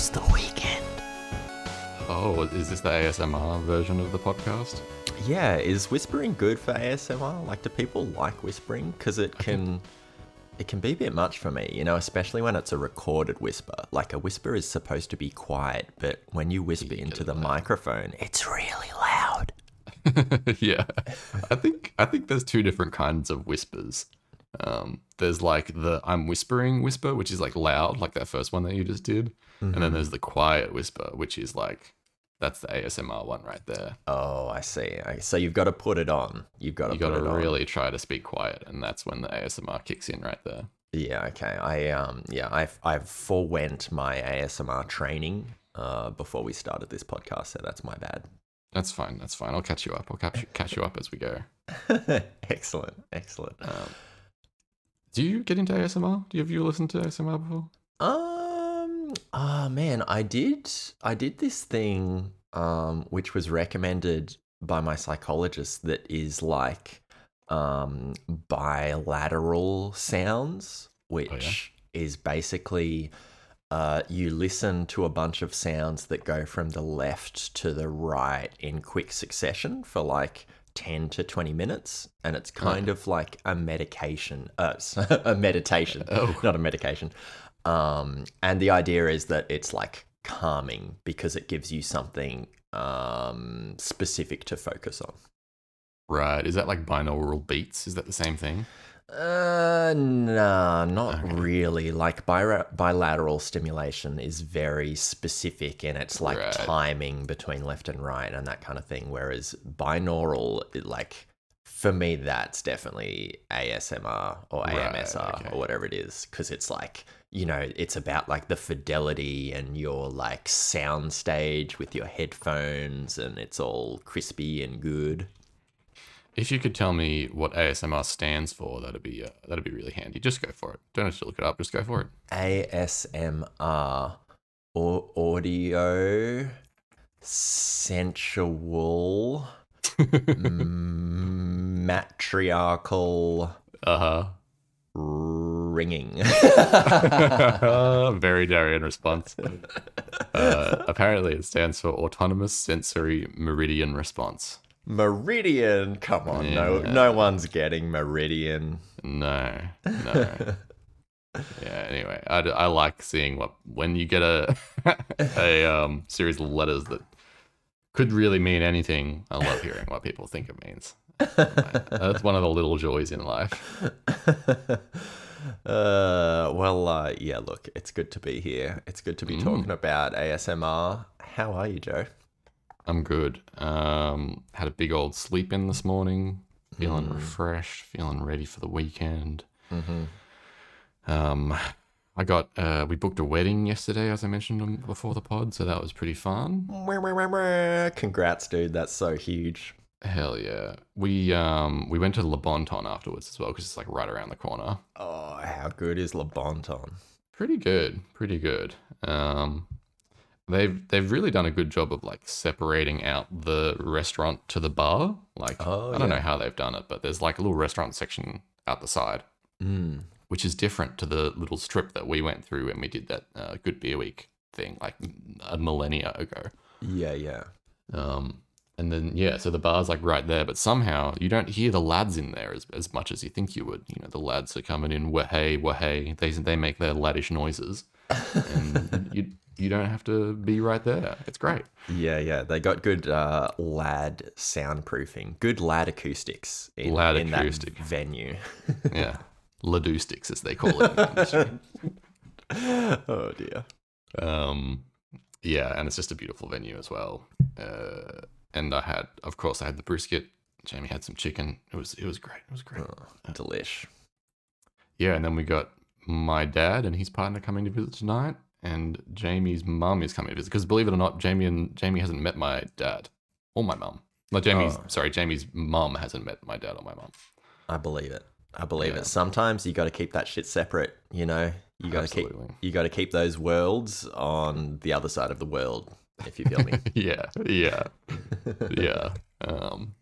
It's the weekend. Oh, is this the ASMR version of the podcast? Yeah, is whispering good for ASMR? Like, do people like whispering? Because it can, it can be a bit much for me, you know, especially when it's a recorded whisper. Like a whisper is supposed to be quiet, but when you whisper into the microphone, it's really loud. yeah, I think I think there's two different kinds of whispers. Um, there's like the I'm whispering whisper, which is like loud, like that first one that you just did, and then there's the quiet whisper, which is like that's the ASMR one right there. Oh, I see. I, so you've got to put it on. You've got to You put got to on. really try to speak quiet, and that's when the ASMR kicks in right there. Yeah, okay. I um yeah, I've I've forewent my ASMR training uh before we started this podcast, so that's my bad. That's fine. That's fine. I'll catch you up. I'll catch you, catch you up as we go. excellent, excellent. Um, do you get into ASMR? Do you have you listened to ASMR before? Um ah man, I did I did this thing um which was recommended by my psychologist that is like um bilateral sounds which is basically uh, you listen to a bunch of sounds that go from the left to the right in quick succession for like 10 to 20 minutes and it's kind of like a medication uh, a meditation Oh. not a medication um, and the idea is that it's like calming because it gives you something um, specific to focus on Right. Is that like binaural beats? Is that the same thing? Uh, nah, not Okay. really. Like bi- bilateral stimulation is very specific and it's like Right. timing between left and right and that kind of thing. Whereas binaural, it, like for me, that's definitely ASMR or Right, AMSR okay. or whatever it is because it's like you know it's about like the fidelity and your like sound stage with your headphones and it's all crispy and good. If you could tell me what ASMR stands for, that'd be uh, that'd be really handy. Just go for it. Don't have to look it up. Just go for it. ASMR or audio sensual matriarchal Uh huh. ringing. Very Darian response. Uh, apparently, it stands for Autonomous Sensory Meridian Response. Meridian, come on, no no one's getting Meridian. No, no. yeah. Anyway, I, I like seeing what when you get a a um, series of letters that could really mean anything. I love hearing what people think it means. That's one of the little joys in life. uh, well, uh, yeah. Look, it's good to be here. It's good to be Mm. talking about ASMR. How are you, Joe? I'm good. Um, had a big old sleep in this morning. Feeling refreshed. Feeling ready for the weekend. Mm-hmm. Um, I got uh, we booked a wedding yesterday, as I mentioned before the pod, so that was pretty fun. Congrats, dude. That's so huge. Hell yeah. We um we went to Le Bon Ton afterwards as well because it's like right around the corner. Oh, how good is Le Bon Ton? Pretty good, pretty good. Um, they've they've really done a good job of like separating out the restaurant to the bar. Like Oh, I don't yeah. know how they've done it, but there's like a little restaurant section out the side, Mm. Which is different to the little strip that we went through when we did that uh, Good Beer Week thing like a millennia ago. Yeah, yeah. Um, and then yeah, so the bar's like right there, but somehow you don't hear the lads in there as, as much as you think you would. You know, the lads are coming in, wahey, wahey. They they make their laddish noises, and you you don't have to be right there. It's great. Yeah, yeah. They got good uh, lad soundproofing, good lad acoustics in, Lad in acoustic. that venue. Yeah, ladoustics as they call it. The oh dear. Um, yeah, and it's just a beautiful venue as well. Uh, and I had, of course, I had the brisket. Jamie had some chicken. It was it was great. It was great. Oh, delish. Yeah, and then we got my dad and his partner coming to visit tonight, and Jamie's mum is coming to visit. Because believe it or not, Jamie and Jamie hasn't met my dad or my mum. No, Jamie's Oh. sorry, Jamie's mum hasn't met my dad or my mum. I believe it. I believe Yeah. it. Sometimes you got to keep that shit separate. You know, you got to keep you got to keep those worlds on the other side of the world. If you feel me. yeah, yeah, yeah. Um,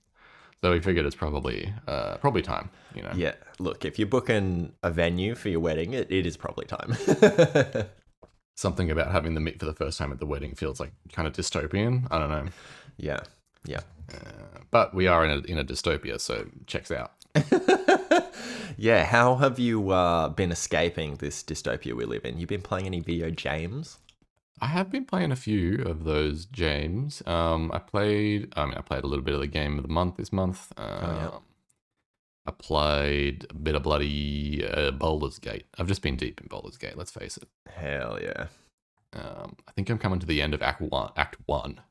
so we figured it's probably uh, probably time. You know. yeah. Look, if you're booking a venue for your wedding, it, it is probably time. something about having them meet for the first time at the wedding feels like kind of dystopian. I don't know. Yeah. Yeah. Uh, but we are in a, in a dystopia, so checks out. yeah. How have you uh, been escaping this dystopia we live in? You've been playing any video games? I have been playing a few of those games. Um, I played. I mean, I played a little bit of the game of the month this month. Um, yeah. I played a bit of bloody uh, Baldur's Gate. I've just been deep in Baldur's Gate. Let's face it. Hell yeah. Um, I think I'm coming to the end of Act One. Act One.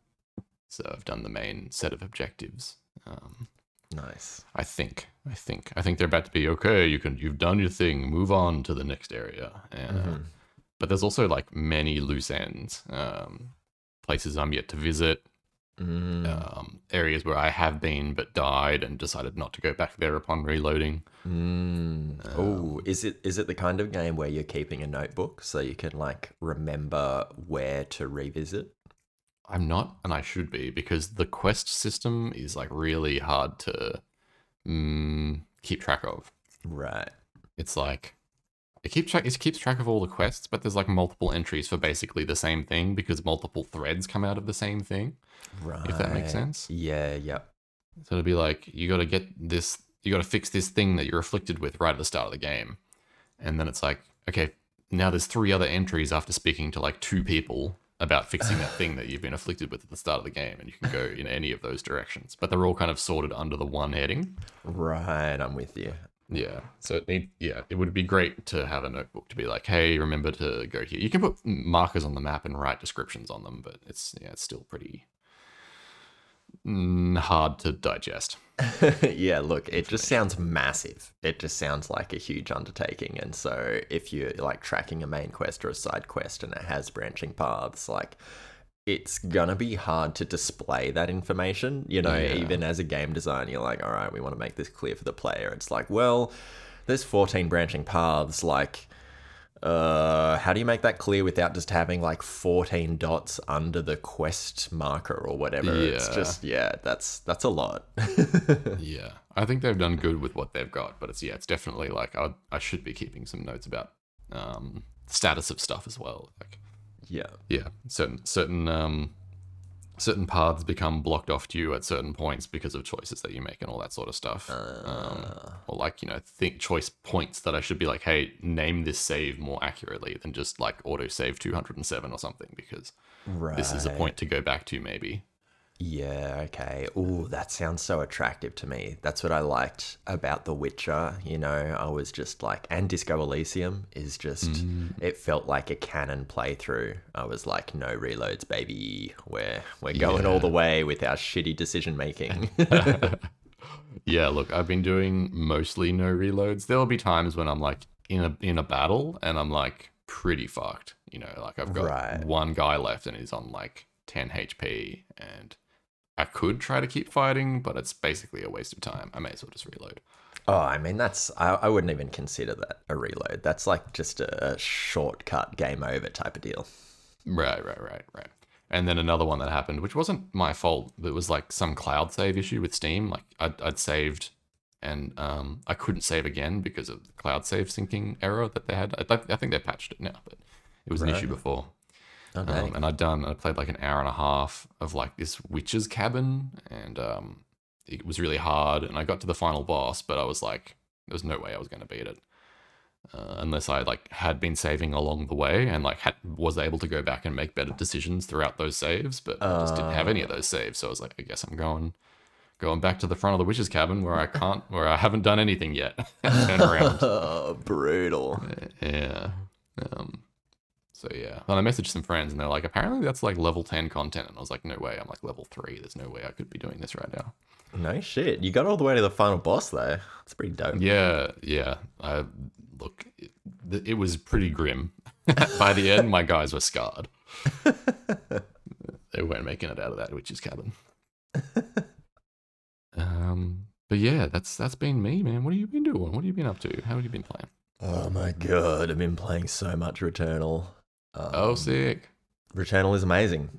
So I've done the main set of objectives. Um, Nice. I think. I think. I think they're about to be okay. You can. You've done your thing. Move on to the next area. And, uh, Mhm. but there's also like many loose ends. Um, places I'm yet to visit. Mm. Um, areas where I have been but died and decided not to go back there upon reloading. Mm. oh, is it is it the kind of game where you're keeping a notebook so you can like remember where to revisit? I'm not, and I should be because the quest system is like really hard to mm, keep track of. Right. It's like it keeps track it keeps track of all the quests, but there's like multiple entries for basically the same thing because multiple threads come out of the same thing. Right. If that makes sense. Yeah. Yep. So it'll be like you got to get this, you got to fix this thing that you're afflicted with right at the start of the game, and then it's like, okay, now there's three other entries after speaking to like two people about fixing that thing that you've been afflicted with at the start of the game, and you can go in any of those directions. But they're all kind of sorted under the one heading. Right. I'm with you. Yeah. So it need yeah, it would be great to have a notebook to be like, hey, remember to go here. You can put markers on the map and write descriptions on them, but it's yeah, it's still pretty Mm, hard to digest. yeah, look, it just sounds massive. It just sounds like a huge undertaking. And so, if you're like tracking a main quest or a side quest and it has branching paths, like it's gonna be hard to display that information. You know, Yeah. even as a game designer, you're like, all right, we want to make this clear for the player. It's like, well, there's 14 branching paths. Like, uh, how do you make that clear without just having like 14 dots under the quest marker or whatever? It's Yeah. just, yeah, that's that's a lot. Yeah. I think they've done good with what they've got, but it's yeah, it's definitely like I I should be keeping some notes about um status of stuff as well. Like yeah. yeah, certain certain um certain paths become blocked off to you at certain points because of choices that you make and all that sort of stuff. um, or like you know, think choice points that I should be like, hey, name this save more accurately than just like auto save two hundred and seven or something because Right. this is a point to go back to maybe. Yeah, okay. Oh, that sounds so attractive to me. That's what I liked about The Witcher. You know, I was just like, and Disco Elysium is just, Mm. it felt like a canon playthrough. I was like, no reloads, baby. We're, we're going all the way with our shitty decision making. Yeah, look, I've been doing mostly no reloads. There will be times when I'm like in a in a battle and I'm like pretty fucked. You know, like I've got Right. one guy left and he's on like 10 HP and I could try to keep fighting, but it's basically a waste of time. I may as well just reload. oh, I mean, that's, I, I wouldn't even consider that a reload. That's like just a shortcut game over type of deal. Right, right, right, right. And then another one that happened, which wasn't my fault. It was like some cloud save issue with Steam. Like I'd, I'd saved, and um, I couldn't save again because of the cloud save syncing error that they had. I, I think they patched it now, but it was an issue before. Okay. Um, and I'd done, I played like an hour and a half of like this witch's cabin, and um, it was really hard. And I got to the final boss, but I was like, there was no way I was going to beat it. Uh, unless I like had been saving along the way and like had was able to go back and make better decisions throughout those saves, but I just didn't have any of those saves. So I was like, I guess I'm going going back to the front of the witch's cabin where I can't where I haven't done anything yet. Turn around. oh, brutal. Yeah. Um, so yeah. Then I messaged some friends and they're like, apparently that's like level 10 content. And I was like, no way. I'm like level 3. There's no way I could be doing this right now. No shit. You got all the way to the final boss, though. It's pretty dope. Yeah. Yeah. I look, it, it was pretty grim. By the end, my guys were scarred. they weren't making it out of that witch's cabin. um, but yeah, that's that's been me, man. What have you been doing? What have you been up to? How have you been playing? Oh my god, I've been playing so much Returnal. Um, Oh, sick. Returnal is amazing.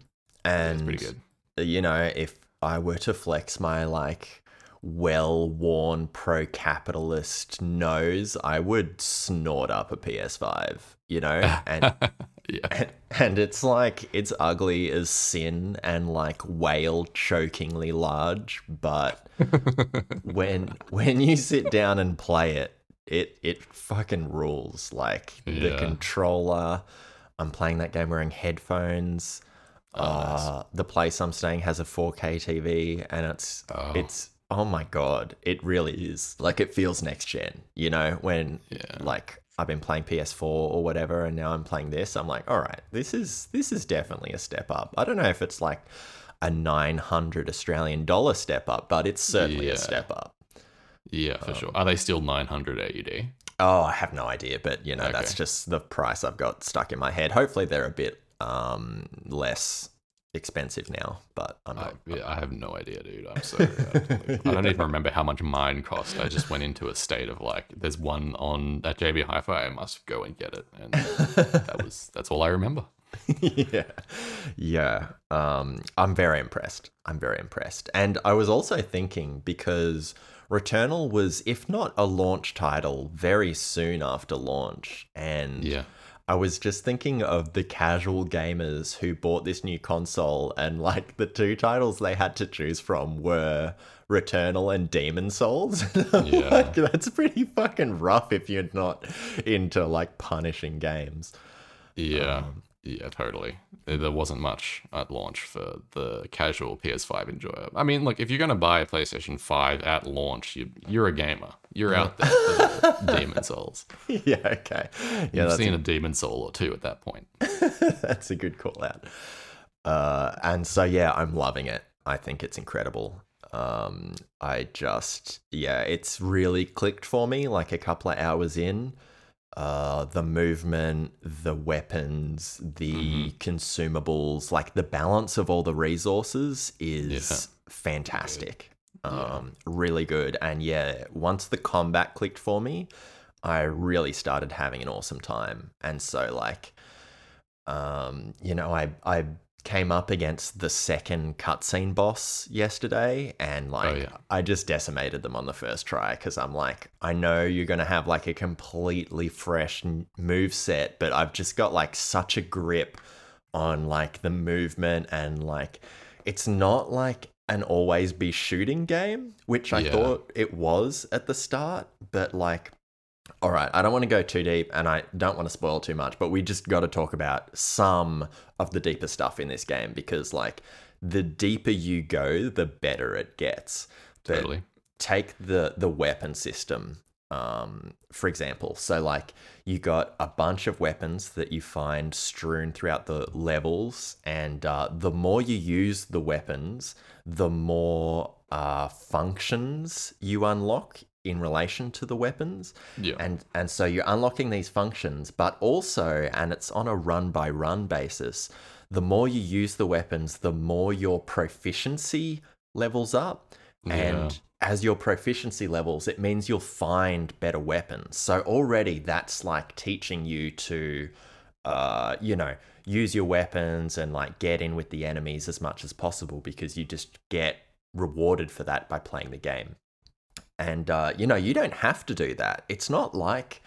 And it's pretty good. you know, if I were to flex my like well-worn pro-capitalist nose, I would snort up a PS5 you know, and yeah. and it's like it's ugly as sin and like whale chokingly large, but when when you sit down and play it, it it fucking rules. Like the controller, I'm playing that game wearing headphones. Oh, nice. uh, the place I'm staying has a 4K TV, and it's Oh. it's oh my god, it really is. Like it feels next gen. You know when Yeah. like I've been playing PS4 or whatever, and now I'm playing this. I'm like, all right, this is this is definitely a step up. I don't know if it's like a 900 Australian dollar step up, but it's certainly Yeah. a step up. Yeah, Um, for sure. Are they still 900 AUD? Oh, I have no idea, but you know, Okay. that's just the price I've got stuck in my head. Hopefully, they're a bit um, less expensive now, but I'm I, yeah, I have no idea, dude. I'm sorry. I, I don't even remember how much mine cost. I just went into a state of like, there's one on at JB Hi-Fi. I must go and get it, and that was that's all I remember. yeah, yeah. Um, I'm very impressed. I'm very impressed, and I was also thinking because Returnal was, if not a launch title, very soon after launch, and Yeah, I was just thinking of the casual gamers who bought this new console, and like the two titles they had to choose from were Returnal and Demon's Souls. Yeah. like, that's pretty fucking rough if you're not into like punishing games. yeah, Um, yeah, totally. There wasn't much at launch for the casual PS5 enjoyer. I mean, look, if you're gonna buy a PlayStation 5 at launch, you you're a gamer. You're out there for the Demon's Souls. yeah, okay. Yeah, You've seen a Demon Soul or two at that point. That's a good call out. Uh, and so yeah, I'm loving it. I think it's incredible. Um, I just yeah, it's really clicked for me. Like a couple of hours in, uh, the movement, the weapons, the consumables, like the balance of all the resources is fantastic. Um, really good. And yeah, once the combat clicked for me, I really started having an awesome time. And so like um, you know, I I came up against the second cutscene boss yesterday, and oh, like yeah. I just decimated them on the first try because I'm like, I know you're gonna have like a completely fresh move set, but I've just got like such a grip on like the movement and like it's not like an always be shooting game, which I Yeah. thought it was at the start, but like all right, I don't want to go too deep and I don't want to spoil too much, but we just got to talk about some of the deeper stuff in this game because, like, the deeper you go, the better it gets. But Totally. take the the weapon system um for example so like you got a bunch of weapons that you find strewn throughout the levels and uh, the more you use the weapons the more uh functions you unlock in relation to the weapons. Yeah. and and so you're unlocking these functions but also and it's on a run by run basis the more you use the weapons the more your proficiency levels up. And as your proficiency levels it means you'll find better weapons. So already that's like teaching you to uh you know use your weapons and like get in with the enemies as much as possible because you just get rewarded for that by playing the game and uh, you know, you don't have to do that. It's not like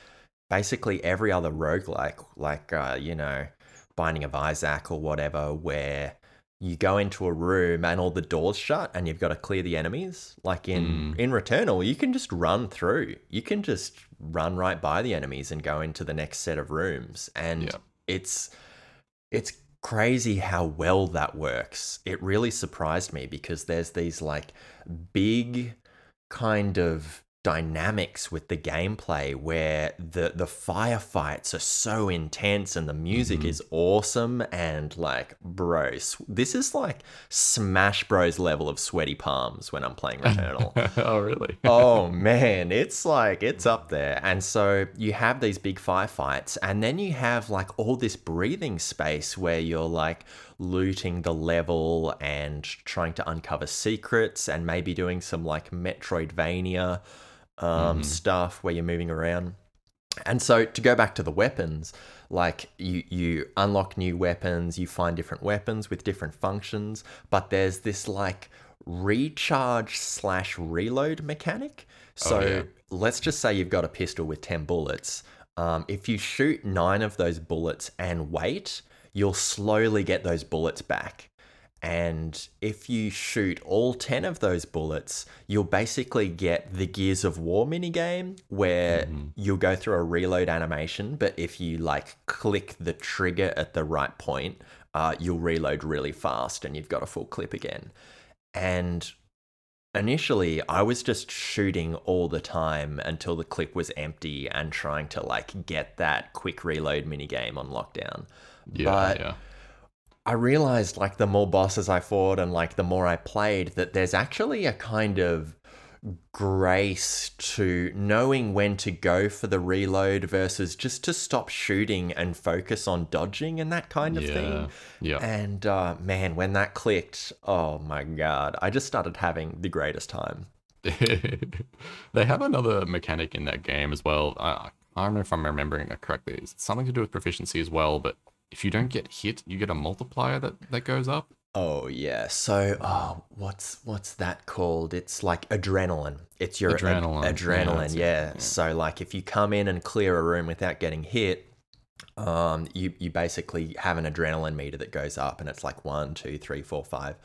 basically every other roguelike, like uh, you know, Binding of Isaac or whatever, where you go into a room and all the doors shut and you've got to clear the enemies. Like in in Returnal, you can just run through. You can just run right by the enemies and go into the next set of rooms. And Yeah. it's it's crazy how well that works. It really surprised me because there's these like big kind of dynamics with the gameplay where the the firefights are so intense and the music mm-hmm. is awesome and like bros this is like smash bros level of sweaty palms when i'm playing returnal oh, really? oh man, it's like it's up there. And so you have these big firefights, and then you have like all this breathing space where you're like looting the level and trying to uncover secrets, and maybe doing some like Metroidvania um, stuff where you're moving around. And so to go back to the weapons, like you you unlock new weapons, you find different weapons with different functions, but there's this like recharge slash reload mechanic. So yeah. let's just say you've got a pistol with 10 bullets. Um, if you shoot nine of those bullets and wait, you'll slowly get those bullets back. And if you shoot all 10 of those bullets, you'll basically get the Gears of War minigame where you'll go through a reload animation. But if you like click the trigger at the right point, uh, you'll reload really fast and you've got a full clip again. And initially, I was just shooting all the time until the clip was empty and trying to like get that quick reload minigame on lockdown. Yeah, But- yeah. I realized like the more bosses I fought and like the more I played that there's actually a kind of grace to knowing when to go for the reload versus just to stop shooting and focus on dodging and that kind of yeah. thing. Yeah. And uh, man, when that clicked, oh my god, I just started having the greatest time. they have another mechanic in that game as well. I, I don't know if I'm remembering it correctly. It's something to do with proficiency as well, but if you don't get hit, you get a multiplier that, that goes up. Oh yeah. So oh what's what's that called? It's like adrenaline. It's your ad- Adrenaline. Yeah, adrenaline, yeah. Yeah. So like if you come in and clear a room without getting hit, um, you you basically have an adrenaline meter that goes up and it's like one, two, three, four, five.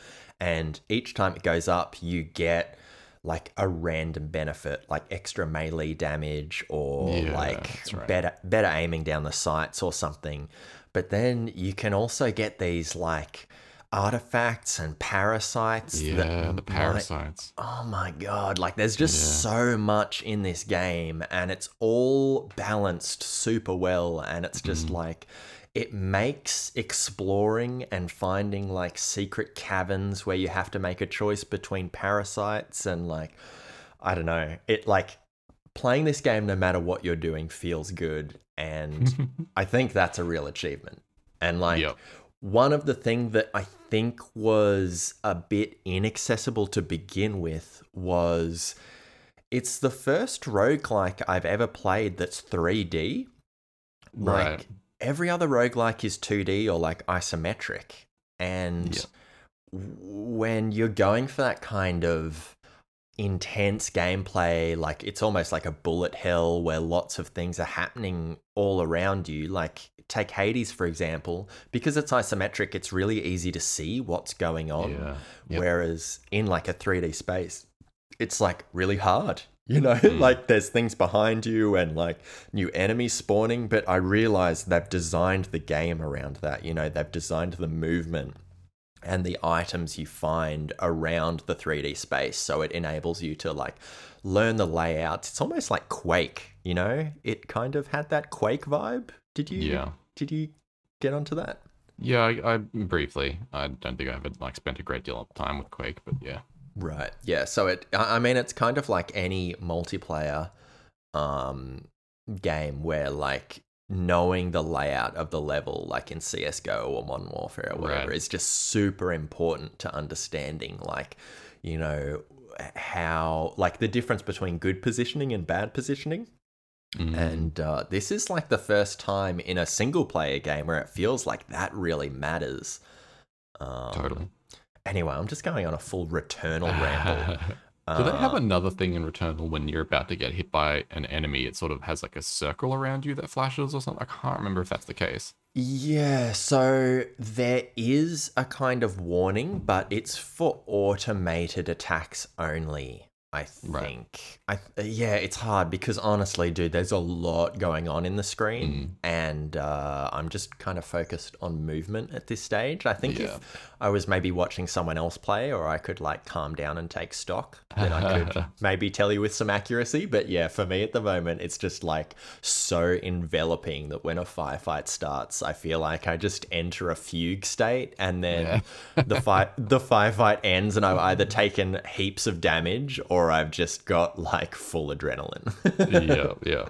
And each time it goes up, you get like a random benefit, like extra melee damage or Yeah, like right. better better aiming down the sights or something. But then you can also get these like artifacts and parasites. Yeah, the parasites. oh my god! Like there's just Yeah. so much in this game, and it's all balanced super well, and it's just Mm. like. It makes exploring and finding like secret caverns where you have to make a choice between parasites and like I don't know. It like playing this game no matter what you're doing feels good and I think that's a real achievement. And like Yep. one of the thing that I think was a bit inaccessible to begin with was it's the first roguelike I've ever played that's 3D. Like Right. Every other roguelike is 2D or like isometric. And Yeah. when you're going for that kind of intense gameplay, like it's almost like a bullet hell where lots of things are happening all around you. Like take Hades for example, because it's isometric, it's really easy to see what's going on. Yeah. Yep. Whereas in like a 3D space, it's like really hard. You know, Mm. like there's things behind you and like new enemies spawning, but I realize they've designed the game around that. You know, they've designed the movement and the items you find around the 3D space so it enables you to like learn the layouts. It's almost like Quake, you know? It kind of had that Quake vibe. Did you Yeah. did you get onto that? Yeah, I, I briefly. I don't think I ever like spent a great deal of time with Quake, but yeah. Right. Yeah. So it, I mean, it's kind of like any multiplayer um, game where like knowing the layout of the level, like in CS:GO or Modern Warfare or whatever, Right. is just super important to understanding, like, you know, how like the difference between good positioning and bad positioning. Mm. And uh, this is like the first time in a single player game where it feels like that really matters. Um, totally. Anyway, I'm just going on a full Returnal ramble. Do they have another thing in Returnal when you're about to get hit by an enemy? It sort of has like a circle around you that flashes or something. I can't remember if that's the case. Yeah, so there is a kind of warning, but it's for automated attacks only. I think. Right. I yeah, it's hard because honestly, dude, there's a lot going on in the screen, Mm. and uh, I'm just kind of focused on movement at this stage. I think Yeah. if I was maybe watching someone else play, or I could like calm down and take stock, then I could maybe tell you with some accuracy. But yeah, for me at the moment, it's just like so enveloping that when a firefight starts, I feel like I just enter a fugue state, and then the fight the firefight ends, and I've either taken heaps of damage or I've just got like full adrenaline. yeah, yeah,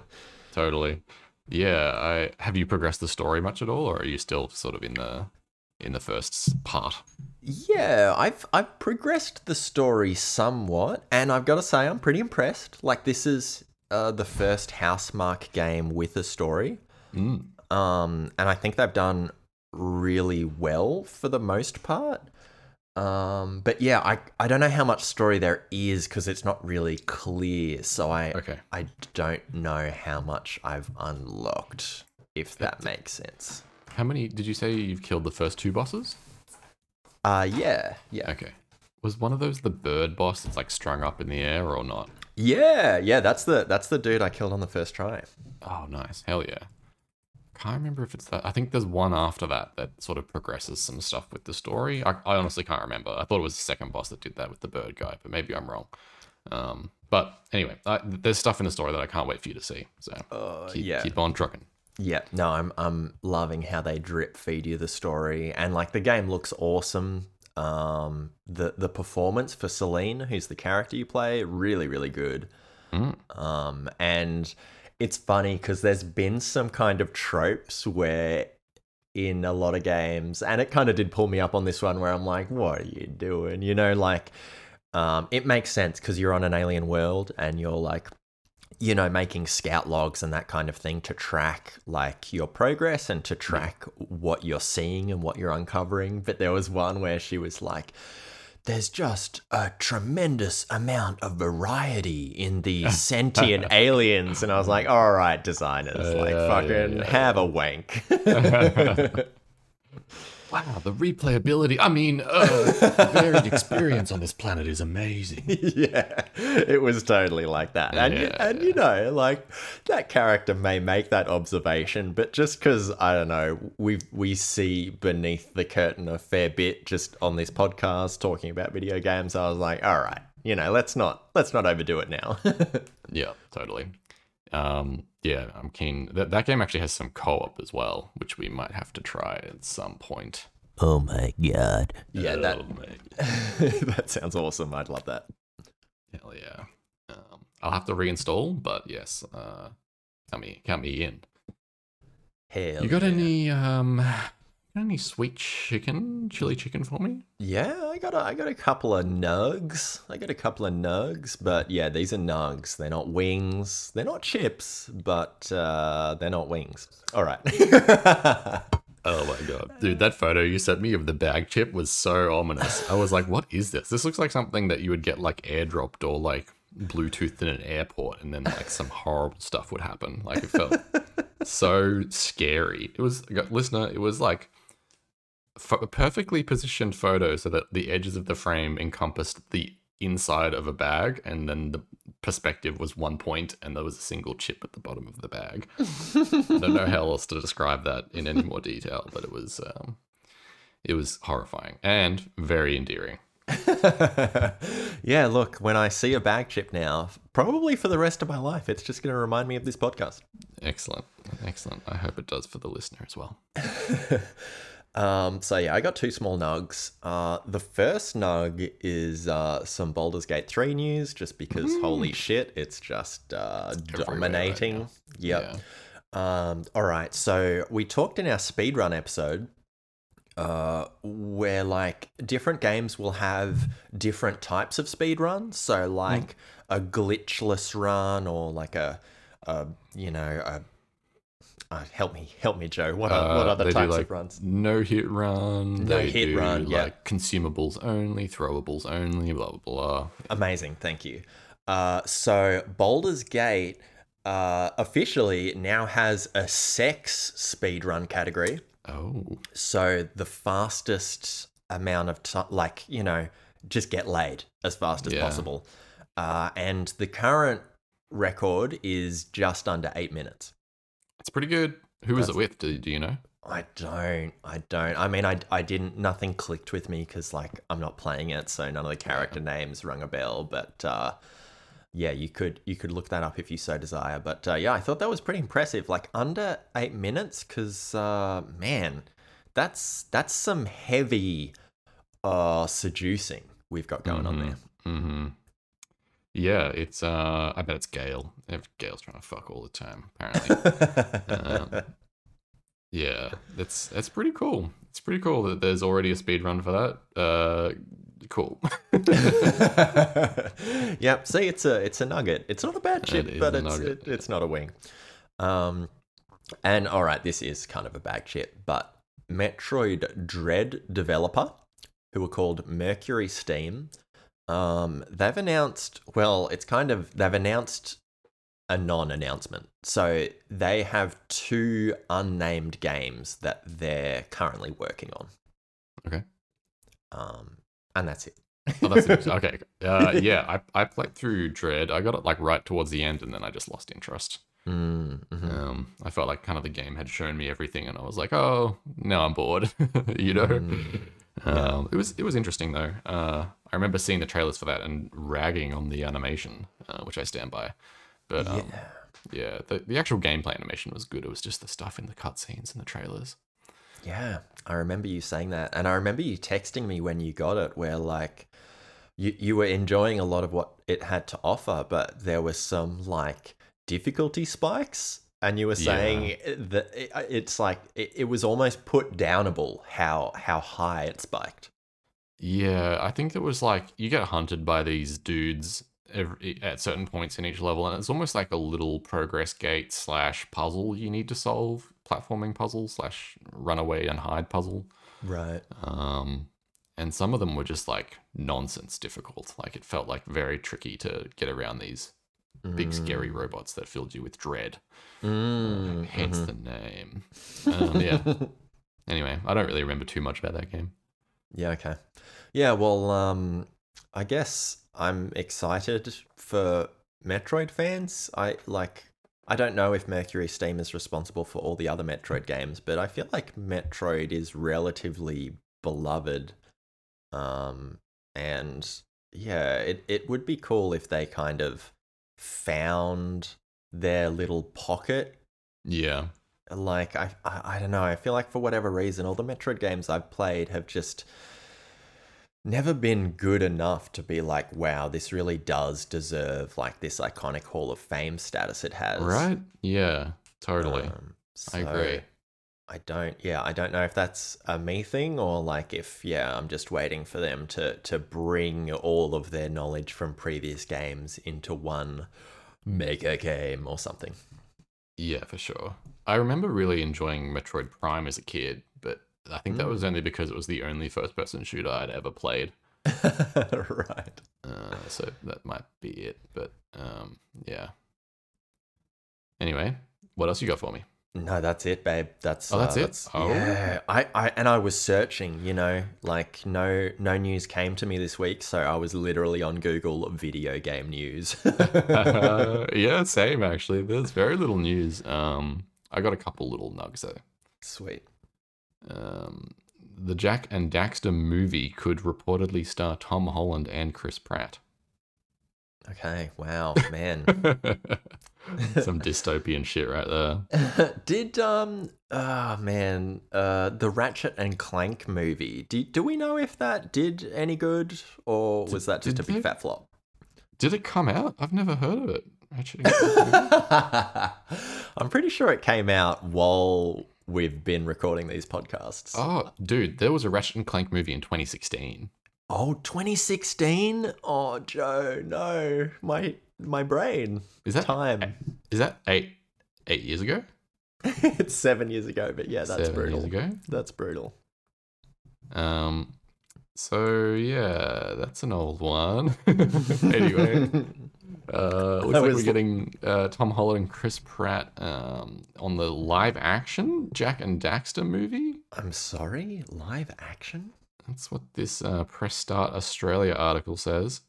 totally. Yeah, I have you progressed the story much at all, or are you still sort of in the in the first part? Yeah, I've I've progressed the story somewhat, and I've got to say I'm pretty impressed. Like this is uh, the first Housemarque game with a story, Mm. um, and I think they've done really well for the most part. Um, but yeah, I I don't know how much story there is because it's not really clear. So I Okay. I don't know how much I've unlocked, if that makes sense. How many did you say you've killed the first two bosses? Uh yeah, yeah. Okay. Was one of those the bird boss that's like strung up in the air or not? Yeah, yeah, that's the that's the dude I killed on the first try. Oh, nice. Hell yeah. I can't remember if it's that. I think there's one after that that sort of progresses some stuff with the story. I, I honestly can't remember. I thought it was the second boss that did that with the bird guy, but maybe I'm wrong. Um, but anyway, I, there's stuff in the story that I can't wait for you to see. So Uh, keep, yeah. keep on trucking. Yeah, no, I'm I'm loving how they drip feed you the story, and like the game looks awesome. Um, the the performance for Selene, who's the character you play, really really good. Mm. Um, and it's funny because there's been some kind of tropes where in a lot of games, and it kind of did pull me up on this one where I'm like, what are you doing? You know, like um, it makes sense because you're on an alien world and you're like you know, making scout logs and that kind of thing to track like your progress and to track what you're seeing and what you're uncovering. But there was one where she was like, there's just a tremendous amount of variety in the sentient aliens. And I was like, all right, designers, like uh, yeah, fucking yeah. have a wank. Wow, the replayability. I mean, uh, varied experience on this planet is amazing. yeah, it was totally like that. And, you- Yeah, and you know, like that character may make that observation, but just because I don't know, we we see beneath the curtain a fair bit just on this podcast talking about video games. I was like, all right, you know, let's not let's not overdo it now. Yeah, totally. Um, yeah, I'm keen. That that game actually has some co-op as well, which we might have to try at some point. oh my god! Yeah, that Oh my that sounds awesome. I'd love that. hell yeah. Um, I'll have to reinstall, but yes, uh, count me count me in. Hell, You got yeah. any um, got any sweet chicken, chili chicken for me? Yeah, I got a, I got a couple of nugs. I got a couple of nugs, but yeah, these are nugs. They're not wings. They're not chips, but uh, they're not wings. All right. Oh my god, dude, that photo you sent me of the bag chip was so ominous. I was like, "What is this? This looks like something that you would get like airdropped or like Bluetoothed in an airport, and then like some horrible stuff would happen." Like it felt so scary. It was, listener, it was like perfectly positioned photo so that the edges of the frame encompassed the inside of a bag, and then the perspective was one point, and there was a single chip at the bottom of the bag. I don't know how else to describe that in any more detail, but it was um, it was horrifying and very endearing. yeah, look, when I see a bag chip now, probably for the rest of my life, it's just going to remind me of this podcast. Excellent, excellent. I hope it does for the listener as well. Um, so yeah, I got two small nugs. Uh, the first nug is uh, some Baldur's Gate 3 news, just because holy shit, it's just uh, right dominating. now. yep. Um, all right, so we talked in our speedrun episode uh, where like different games will have different types of speedruns. So like a glitchless run or like a, a you know, a uh, help me, help me, Joe. What are, what Uh, other they do, types like, of runs? No hit run. No hit run, yeah. Like consumables only, throwables only, blah blah blah. Amazing, thank you. Uh, so Baldur's Gate uh, officially now has a sex speed run category. Oh, So the fastest amount of time, like you know, just get laid as fast as Yeah. possible. Uh, and the current record is just under eight minutes. It's pretty good. Who was it with? Do, do you know? I don't. I don't. I mean, I, I didn't. Nothing clicked with me because like I'm not playing it, so none of the character names rung a bell. But uh, yeah, you could you could look that up if you so desire. But uh, yeah, I thought that was pretty impressive. Like under eight minutes, because uh, man, that's that's some heavy uh seducing we've got going on there. Mm-hmm. Yeah, it's. uh I bet it's Gale. If Gale's trying to fuck all the time, apparently. um, yeah, that's that's pretty cool. It's pretty cool that there's already a speed run for that. Uh, cool. yep. See, it's a it's a nugget. It's not a bad chip, is but it's it, it's not a wing. Um, and all right, this is kind of a bad chip, but Metroid Dread developer who are called MercurySteam. Um, they've announced, well, it's kind of, they've announced a non announcement. So they have two unnamed games that they're currently working on. Okay. Um, and that's it. Oh, that's okay. Uh, yeah, I, I played through Dread. I got it like right towards the end, and then I just lost interest. Mm, mhm. Um, I felt like kind of the game had shown me everything, and I was like, oh, now I'm bored. you know. Mm, Um, it was it was interesting though. Uh, I remember seeing the trailers for that and ragging on the animation, uh, which I stand by. But um, yeah. yeah, the, the actual gameplay animation was good. It was just the stuff in the cutscenes and the trailers. Yeah, I remember you saying that, and I remember you texting me when you got it, where like you you were enjoying a lot of what it had to offer, but there was some like difficulty spikes, and you were saying that it, it's like it, it was almost put downable how how high it spiked. Yeah, I think it was like you get hunted by these dudes every, at certain points in each level, and it's almost like a little progress gate slash puzzle you need to solve, platforming puzzle slash runaway and hide puzzle. Right. Um, and some of them were just like nonsense difficult. Like it felt like very tricky to get around these big scary robots that filled you with dread. Mm, Hence mhm. the name. Um, yeah. anyway, I don't really remember too much about that game. Yeah, okay. Yeah, well, um I guess I'm excited for Metroid fans. I like I don't know if MercurySteam is responsible for all the other Metroid games, but I feel like Metroid is relatively beloved. Um and yeah, it it would be cool if they kind of found their little pocket Yeah. Like I, I I don't know. I feel like for whatever reason, all the Metroid games I've played have just never been good enough to be like, wow, this really does deserve like this iconic Hall of Fame status it has. Right? Yeah, totally. Um, I agree. I don't. Yeah, I don't know if that's a me thing or like if yeah, I'm just waiting for them to to bring all of their knowledge from previous games into one mega game or something. Yeah, for sure. I remember really enjoying Metroid Prime as a kid, but I think that was only because it was the only first person shooter I'd ever played. right. Uh, so that might be it. But um, yeah. Anyway, what else you got for me? No, that's it, babe. That's Oh, that's uh, it? Oh. Yeah, I, I and I was searching. You know, like no no news came to me this week, so I was literally on Google video game news. uh, yeah, same actually. There's very little news. Um, I got a couple little nugs though. Sweet. Um, the Jak and Daxter movie could reportedly star Tom Holland and Chris Pratt. Okay. Wow, man. Some dystopian shit right there. did um oh man uh the Ratchet and Clank movie? Do do we know if that did any good or was that just a big they? fat flop? Did it come out? I've never heard of it. Actually, I'm pretty sure it came out while we've been recording these podcasts. oh, dude, there was a Ratchet and Clank movie in 2016. Oh, 2016? Oh, Joe, no. My my brain. Is that Time. Is that eight eight years ago? it's 7 years ago, but yeah, that's Seven brutal. Years ago. That's brutal. Um. So yeah, that's an old one. anyway, uh, looks like we're getting uh, Tom Holland and Chris Pratt um, on the live action Jak and Daxter movie. I'm sorry, live action? That's what this uh, Press Start Australia article says.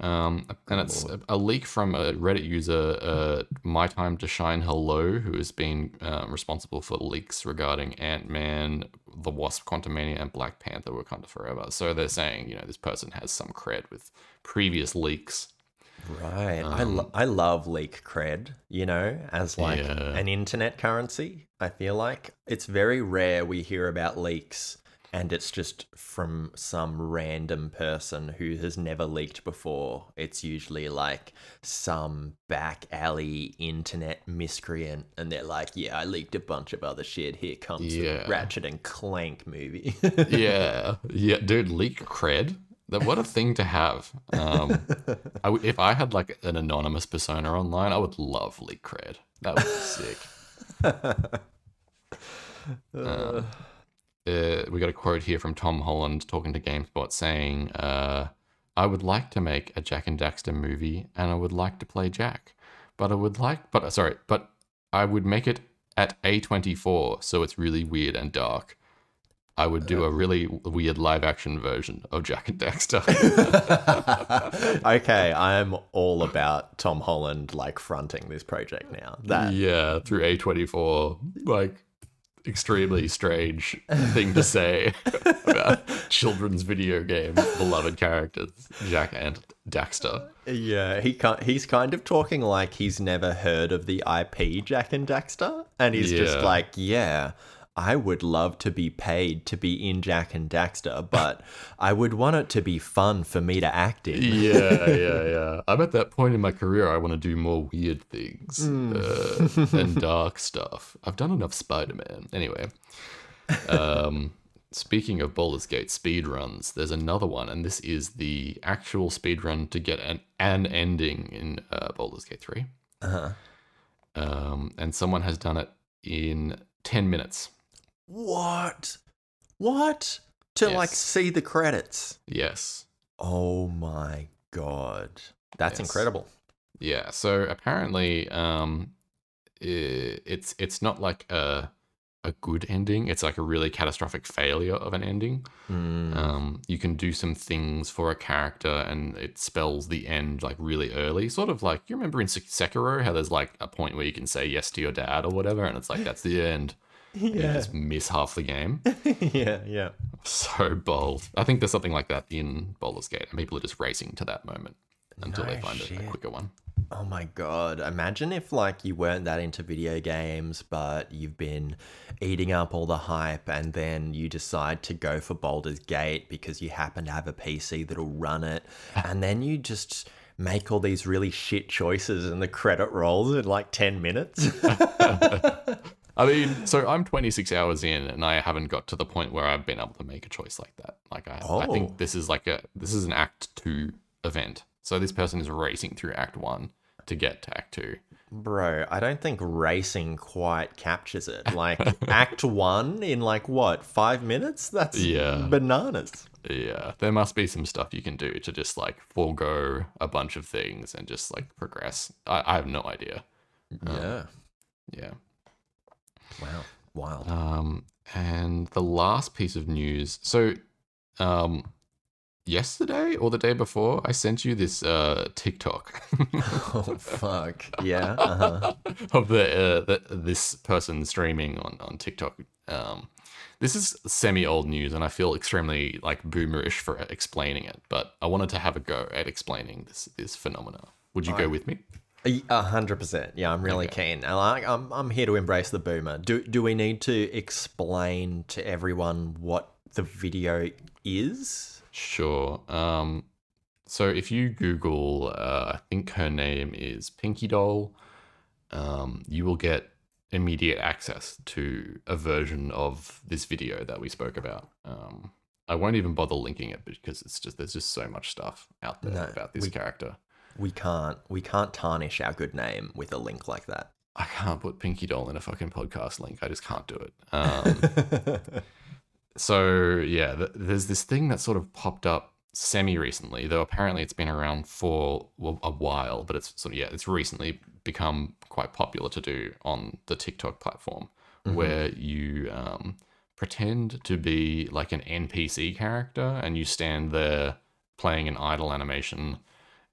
Um, and it's a, a leak from a Reddit user, uh, My Time to Shine Hello, who has been uh, responsible for leaks regarding Ant Man, The Wasp, Quantumania, and Black Panther Wakanda Forever. So they're saying, you know, this person has some cred with previous leaks. Right. I, lo- I love leak cred, you know, as like Um, Yeah. an internet currency. I feel like it's very rare we hear about leaks and it's just from some random person who has never leaked before. It's usually like some back alley internet miscreant and they're like, "Yeah, I leaked a bunch of other shit. Here comes Yeah. the Ratchet and Clank movie." yeah, yeah, dude, leak cred. That what a thing to have. Um, I w if I had like an anonymous persona online, I would love leak cred. That would be sick. Uh, uh, we got a quote here from Tom Holland talking to GameSpot saying, uh, "I would like to make a Jak and Daxter movie, and I would like to play Jack, but I would like, but uh, sorry, but I would make it at A24, so it's really weird and dark." I would do a really weird live action version of Jak and Daxter. okay, I'm all about Tom Holland like fronting this project now. That yeah, through A24, like extremely strange thing to say about children's video game beloved characters, Jak and Daxter. Yeah, he can't, he's kind of talking like he's never heard of the IP Jak and Daxter, and he's just like, yeah. I would love to be paid to be in Jak and Daxter, but I would want it to be fun for me to act in. Yeah, yeah, yeah. I'm at that point in my career. I want to do more weird things uh, and dark stuff. I've done enough Spider-Man. Anyway, um, speaking of Baldur's Gate speedruns, there's another one, and this is the actual speedrun to get an an ending in uh, Baldur's Gate 3. Uh-huh. Um, and someone has done it in 10 minutes. What? What? To like see the credits. Yes. Oh my god. That's Yes. incredible. Yeah. So apparently, um, i- it's it's not like a a good ending. It's like a really catastrophic failure of an ending. Mm. Um, you can do some things for a character, and it spells the end like really early. Sort of like you remember in Sek- Sekiro how there's like a point where you can say yes to your dad or whatever, and it's like that's the end. Yeah. just miss half the game. yeah, yeah. So bold. I think there's something like that in Baldur's Gate, and people are just racing to that moment until they find a, a quicker one. Oh my god. Imagine if like you weren't that into video games, but you've been eating up all the hype and then you decide to go for Baldur's Gate because you happen to have a PC that'll run it, and then you just make all these really shit choices and the credit rolls in like 10 minutes. I mean, so I'm 26 hours in, and I haven't got to the point where I've been able to make a choice like that. Like, I, I Oh. think this is like a this is an Act Two event. So this person is racing through Act One to get to Act Two. Bro, I don't think racing quite captures it. Like act 1 in like what, 5 minutes? That's Yeah. bananas. Yeah, there must be some stuff you can do to just like forego a bunch of things and just like progress. I, I have no idea. yeah. Um, yeah. Wow. Wild. Um, and the last piece of news. So, um, yesterday or the day before, I sent you this uh TikTok oh fuck. Yeah. Uh-huh. of the, uh, the this person streaming on on TikTok. Um, this is semi old news, and I feel extremely like boomerish for explaining it. But I wanted to have a go at explaining this this phenomena. Would you go with me? A hundred percent. Yeah, I'm really keen. I like. I'm. I'm here to embrace the boomer. Do Do we need to explain to everyone what the video is? Sure. Um, so if you Google, uh, I think her name is Pinky Doll, um, you will get immediate access to a version of this video that we spoke about. Um, I won't even bother linking it because it's just there's just so much stuff out there No, about this we- character. We can't. We can't tarnish our good name with a link like that. I can't put Pinky Doll in a fucking podcast link. I just can't do it. Um, so yeah, th- there's this thing that sort of popped up semi recently, though apparently it's been around for well, a while, but it's sort of yeah, it's recently become quite popular to do on the TikTok platform, where you um, pretend to be like an NPC character and you stand there playing an idle animation.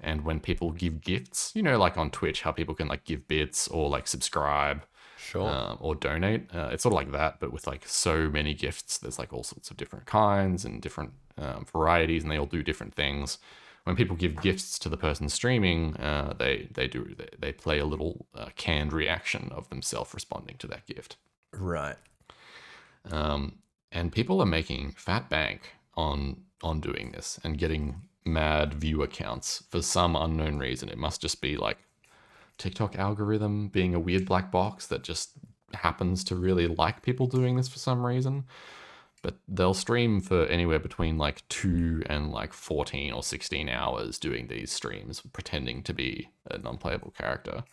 And when people give gifts, you know, like on Twitch, how people can like give bits or like subscribe, sure. um, or donate. Uh, it's sort of like that, but with like so many gifts. There's like all sorts of different kinds and different um, varieties, and they all do different things. When people give gifts to the person streaming, uh, they they do they, they play a little uh, canned reaction of themselves responding to that gift. right. Um, and people are making fat bank on on doing this and getting mad view counts for some unknown reason. It must just be like TikTok algorithm being a weird black box that just happens to really like people doing this for some reason. But they'll stream for anywhere between like two and like 14 or 16 hours doing these streams, pretending to be a non playable character.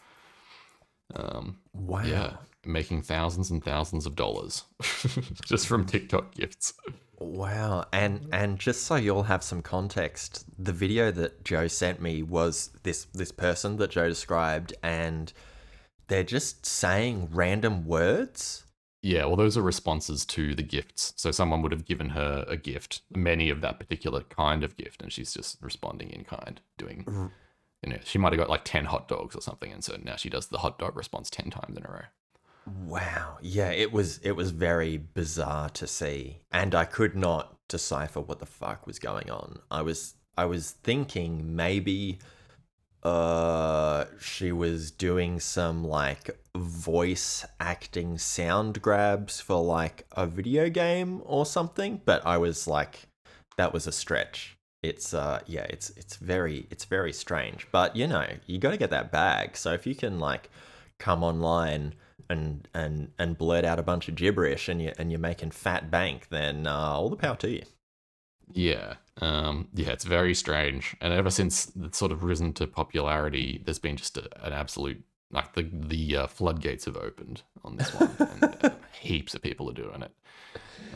Um, Wow. yeah, making thousands and thousands of dollars just from TikTok gifts. Wow. And and just so you'll have some context, the video that Joe sent me was this this person that Joe described and they're just saying random words. Yeah, well, those are responses to the gifts. So someone would have given her a gift, many of that particular kind of gift, and she's just responding in kind, doing. You know, she might have got like ten hot dogs or something, and so now she does the hot dog response ten times in a row. Wow. Yeah, it was it was very bizarre to see. And I could not decipher what the fuck was going on. I was I was thinking maybe uh she was doing some like voice acting sound grabs for like a video game or something, but I was like that was a stretch. It's uh yeah, it's it's very it's very strange. But you know, you got to get that bag. So if you can like come online and and and blurt out a bunch of gibberish and you and you're making fat bank, then uh, all the power to you. Yeah, um, yeah, it's very strange, and ever since it's sort of risen to popularity, there's been just a, an absolute like the the uh, floodgates have opened on this one, and uh, heaps of people are doing it.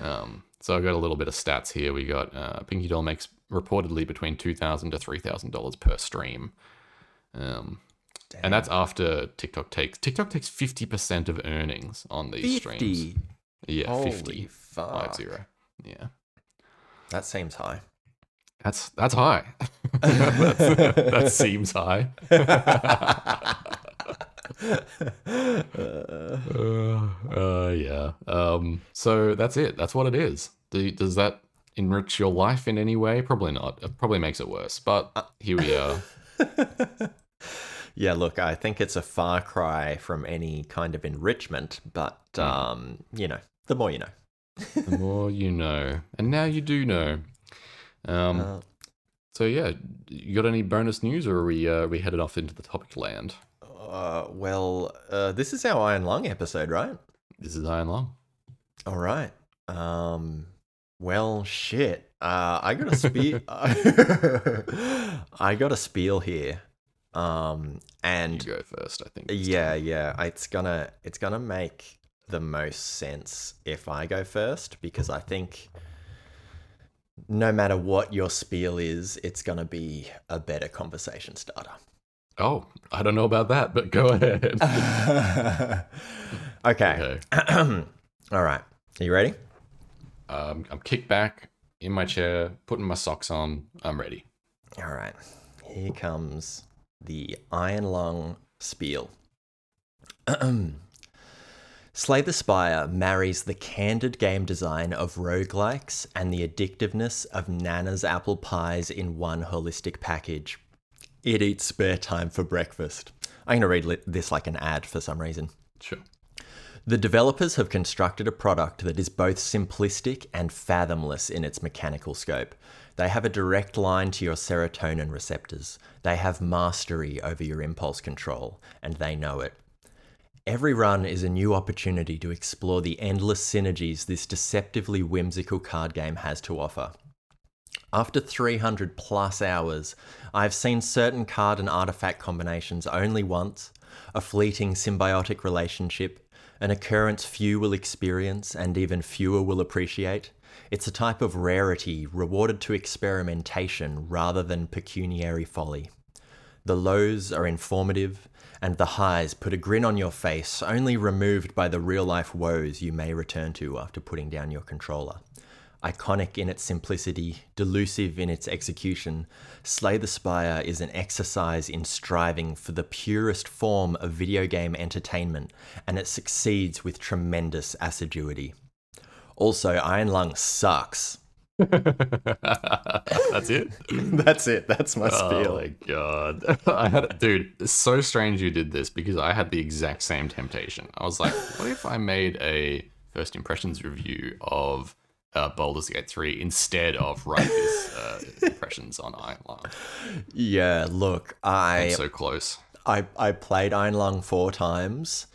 Um, so I've got a little bit of stats here. We got uh, Pinky Doll makes reportedly between two thousand to three thousand dollars per stream, um, and that's after TikTok takes TikTok takes fifty percent of earnings on these streams. Fifty. Yeah, Holy 50, fuck. five zero. Yeah. That seems high. That's that's high. That's- that seems high. uh, uh, yeah. Um. So that's it. That's what it is. Do, does that enrich your life in any way? Probably not. It probably makes it worse. But here we are. yeah, look, I think it's a far cry from any kind of enrichment, but um, you know, the more you know. The more you know, and now you do know. Um. Uh, So yeah, you got any bonus news, or are we uh, we headed off into the topic land? uh, well, uh, this is our Iron Lung episode, right? This is Iron Long. All right. Um. Well, shit. Uh, I got a spiel. I got a spiel here. Um, and You go first, I think. yeah, time. yeah, it's gonna it's gonna make the most sense if I go first because I think no matter what your spiel is, it's gonna be a better conversation starter. Oh, I don't know about that, but go ahead. okay. okay. All right. Are you ready? Um, I'm kicked back in my chair, putting my socks on. I'm ready. All right. Here comes the Iron Lung spiel. Slay the Spire marries the candid game design of roguelikes and the addictiveness of Nana's apple pies in one holistic package. It eats spare time for breakfast. I'm going to read this like an ad for some reason. Sure. The developers have constructed a product that is both simplistic and fathomless in its mechanical scope. They have a direct line to your serotonin receptors. They have mastery over your impulse control, and they know it. Every run is a new opportunity to explore the endless synergies this deceptively whimsical card game has to offer. After 300 plus hours, I've seen certain card and artifact combinations only once, a fleeting symbiotic relationship, an occurrence few will experience and even fewer will appreciate. It's a type of rarity rewarded to experimentation rather than pecuniary folly. The lows are informative, and the highs put a grin on your face, only removed by the real life woes you may return to after putting down your controller. Iconic in its simplicity, delusive in its execution, Slay the Spire is an exercise in striving for the purest form of video game entertainment, and it succeeds with tremendous assiduity. Also, Iron Lung sucks. That's it. That's it. That's my Oh my god! I had, dude, it's so strange you did this because I had the exact same temptation. I was like, what if I made a first impressions review of uh, Baldur's Gate three instead of Ruckus uh, impressions on Iron Lung? Yeah, look, I I'm so close. I I played Iron Lung four times,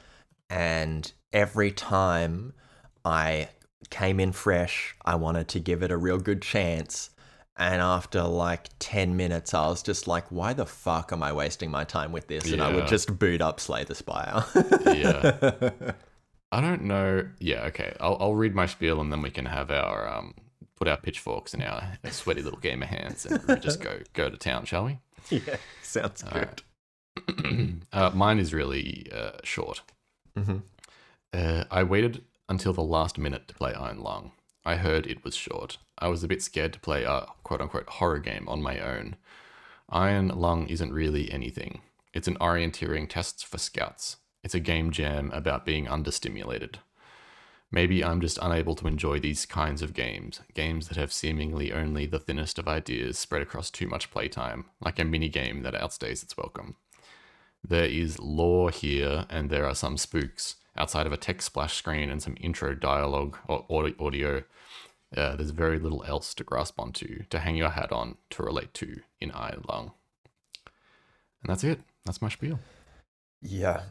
and every time I came in fresh, I wanted to give it a real good chance, And after like 10 minutes, I was just like, why the fuck am I wasting my time with this? And I would just boot up Slay the Spire. Yeah. I don't know. Yeah, okay. I'll, I'll read my spiel and then we can have our um put our pitchforks in our sweaty little gamer hands and we just go go to town, shall we? yeah, sounds good. uh, mine is really uh, short. Mhm. Uh, I waited until the last minute to play Iron Lung. I heard it was short. I was a bit scared to play a quote unquote horror game on my own. Iron Lung isn't really anything. It's an orienteering test for scouts. It's a game jam about being understimulated. Maybe I'm just unable to enjoy these kinds of games, games that have seemingly only the thinnest of ideas spread across too much playtime, like a mini game that outstays its welcome. There is lore here, and there are some spooks. Outside of a text splash screen and some intro dialogue or audio, uh, there's very little else to grasp onto, to hang your hat on, to relate to in Lung. And that's it. That's my spiel. Yeah,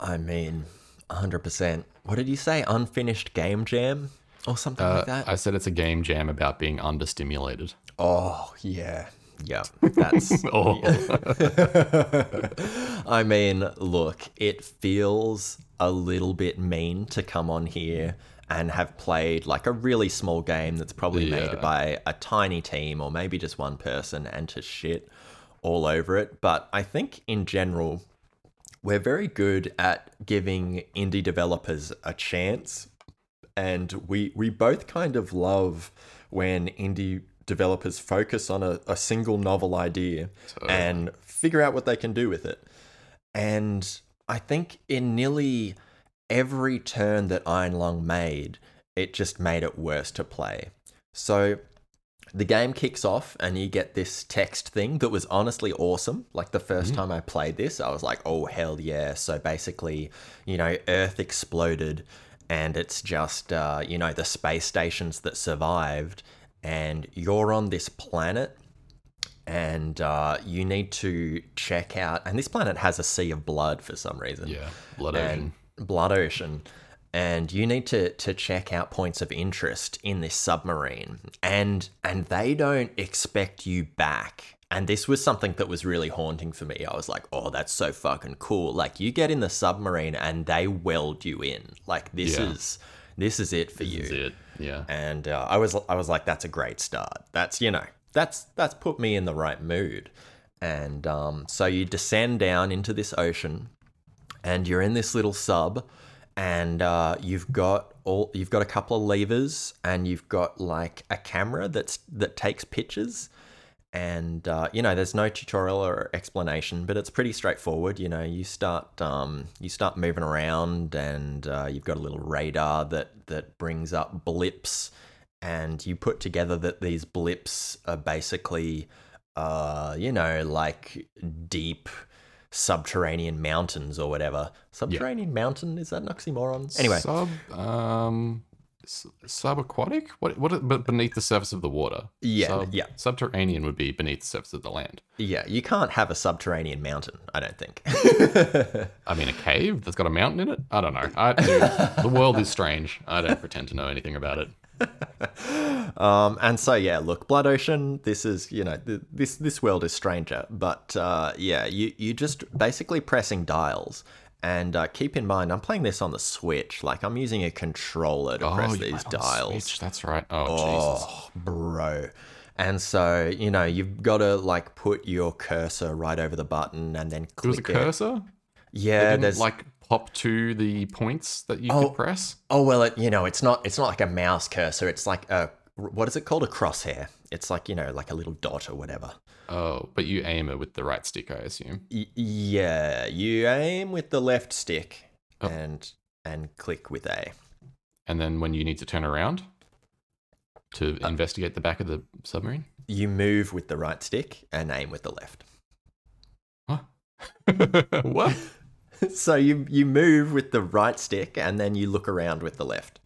I mean, 100%. What did you say? Unfinished game jam? Or something Uh, like that? I said it's a game jam about being understimulated. Oh, yeah. Yeah, that's. Oh. I mean, look, it feels a little bit mean to come on here and have played like a really small game that's probably Yeah. made by a tiny team or maybe just one person and to shit all over it. But I think in general, we're very good at giving indie developers a chance and we we both kind of love when indie developers focus on a, a single novel idea and figure out what they can do with it. And I think in nearly every turn that Iron Lung made, it just made it worse to play. So the game kicks off and you get this text thing that was honestly awesome. Like the 1st time I played this, I was like, oh, hell yeah. So basically, you know, Earth exploded and it's just, uh, you know, the space stations that survived. And you're on this planet and uh, you need to check out. And this planet has a sea of blood for some reason Yeah, Blood Ocean. Blood Ocean. And you need to, to check out points of interest in this submarine. And and they don't expect you back. And this was something that was really haunting for me. I was like, oh, that's so fucking cool. Like you get in the submarine and they weld you in. Like this Yeah. is this is it for you Is it? Yeah. and uh, I was I was like, that's a great start. That's you know, that's that's put me in the right mood. And um, so you descend down into this ocean, and you're in this little sub, and uh, you've got all you've got a couple of levers, and you've got like a camera that's that takes pictures. And uh, you know, there's no tutorial or explanation, but it's pretty straightforward. You know, you start um, you start moving around, and uh, you've got a little radar that that brings up blips, and you put together that these blips are basically, uh, you know, like deep subterranean mountains or whatever. Subterranean mountain is that an oxymoron? Anyway, Sub um subaquatic? What what but beneath the surface of the water? Yeah, yeah. Subterranean would be beneath the surface of the land. yeah, you can't have a subterranean mountain. I don't think. I mean a cave that's got a mountain in it? I don't know. I dude, the world is strange. I don't pretend to know anything about it. Um, and so yeah, look, Blood Ocean. This is you know th- this this world is stranger, but uh, yeah, you you just basically pressing dials. And uh, keep in mind, I'm playing this on the Switch. Like I'm using a controller to press these dials. Switch, That's right. Oh, Jesus. Oh, bro. And so you know you've got to like put your cursor right over the button and then There was a cursor? Yeah, there's like pop to the points that you Oh. could press? Oh well, it, you know, it's not it's not like a mouse cursor. It's like a what is it called? A crosshair. It's like you know, like a little dot or whatever. Oh, but you aim it with the right stick, I assume. Y- yeah, you aim with the left stick Oh. and and click with A. And then when you need to turn around to Uh. investigate the back of the submarine? You move with the right stick and aim with the left. what? so you you move with the right stick and then you look around with the left.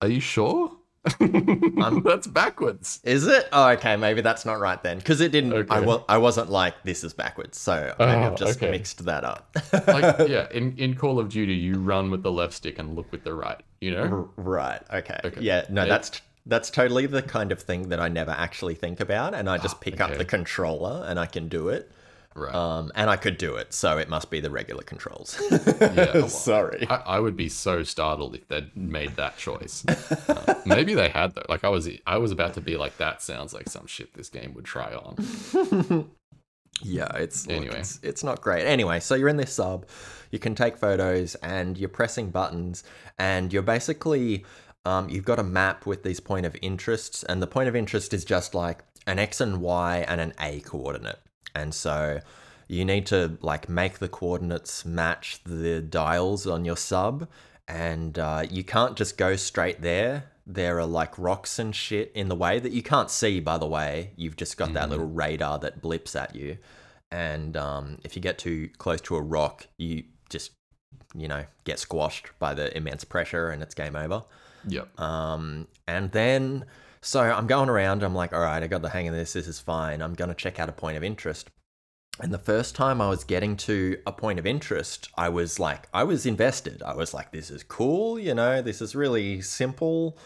Are you sure? I'm- um, That's backwards. Is it? Oh, okay. Maybe that's not right then, because it didn't. I Okay. wa- I wasn't like this is backwards, so maybe Oh, I've just okay. mixed that up. Like, yeah, in, in Call of Duty, you run with the left stick and look with the right, you know? R- right. Okay. Okay. Yeah. No, Yeah. that's That's totally the kind of thing that I never actually think about, and I ah, just pick up the controller and I can do it. Right. Um, and I could do it, so it must be the regular controls. well, Sorry. I, I would be so startled if they'd made that choice. Uh, maybe they had though. Like I was, I was about to be like, that sounds like some shit this game would try on. Yeah, it's look, Anyway. it's, it's not great. Anyway, so you're in this sub, you can take photos, and you're pressing buttons, and you're basically um, you've got a map with these point of interests, and the point of interest is just like an x and y and an a coordinate, and so you need to like make the coordinates match the dials on your sub, and uh, you can't just go straight there. There are like rocks and shit in the way that you can't see, by the way. You've just got that little radar that blips at you. And um, if you get too close to a rock, you just, you know, get squashed by the immense pressure and it's game over. Yep. Um, and then, so I'm going around. I'm like, all right, I got the hang of this. This is fine. I'm going to check out a point of interest. And the first time I was getting to a point of interest, I was like, I was invested. I was like, this is cool. You know, this is really simple.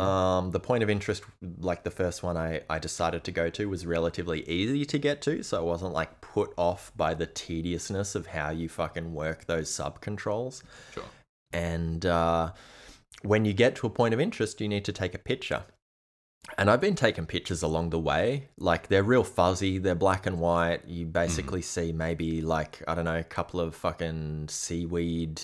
Um, the point of interest, like the first one I, I decided to go to, was relatively easy to get to. So I wasn't like put off by the tediousness of how you fucking work those sub controls. Sure. And uh, when you get to a point of interest, you need to take a picture. And I've been taking pictures along the way. Like they're real fuzzy, they're black and white. You basically see maybe like, I don't know, a couple of fucking seaweed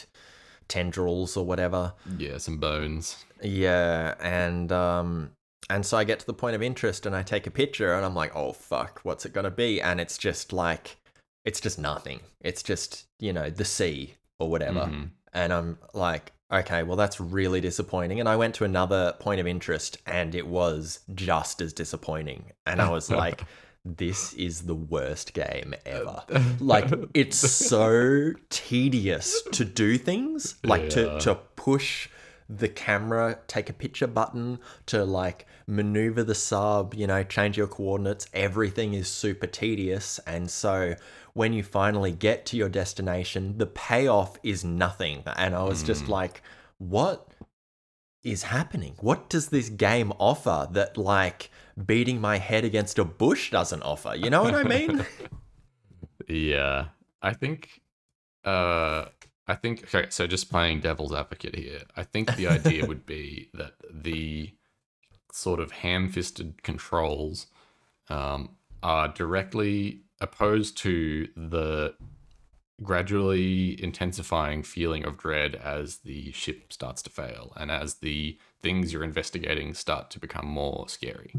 tendrils or whatever. Yeah, some bones. Yeah, and um and so I get to the point of interest and I take a picture and I'm like, "Oh fuck, what's it going to be?" And it's just like it's just nothing. It's just, you know, the sea or whatever. Mhm. And I'm like, "Okay, well that's really disappointing." And I went to another point of interest and it was just as disappointing. And I was like, this is the worst game ever. Like it's so tedious to do things, like to to push the camera, take a picture button, to like maneuver the sub, you know, change your coordinates. Everything is super tedious. And so when you finally get to your destination, the payoff is nothing. And I was just like, what is happening? What does this game offer that like beating my head against a bush doesn't offer? You know what I mean? Yeah, I think. Uh, I think. Okay, so just playing devil's advocate here, I think the idea would be that the sort of ham-fisted controls um, are directly opposed to the gradually intensifying feeling of dread as the ship starts to fail and as the things you're investigating start to become more scary.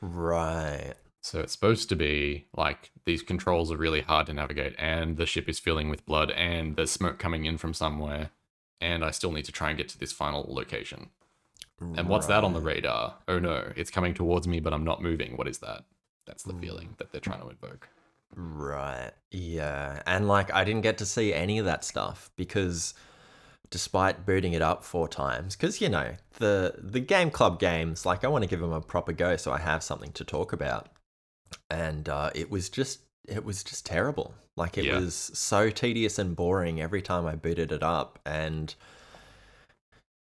right. So it's supposed to be like these controls are really hard to navigate, and the ship is filling with blood, and there's smoke coming in from somewhere, and I still need to try and get to this final location. And what's that on the radar? Oh no, it's coming towards me, but I'm not moving. What is that? That's the hmm. feeling that they're trying to invoke. Right. Yeah. And like I didn't get to see any of that stuff because despite booting it up four times cuz you know, the the game club games like I want to give them a proper go so I have something to talk about. And uh it was just it was just terrible. Like it Yeah. was so tedious and boring every time I booted it up and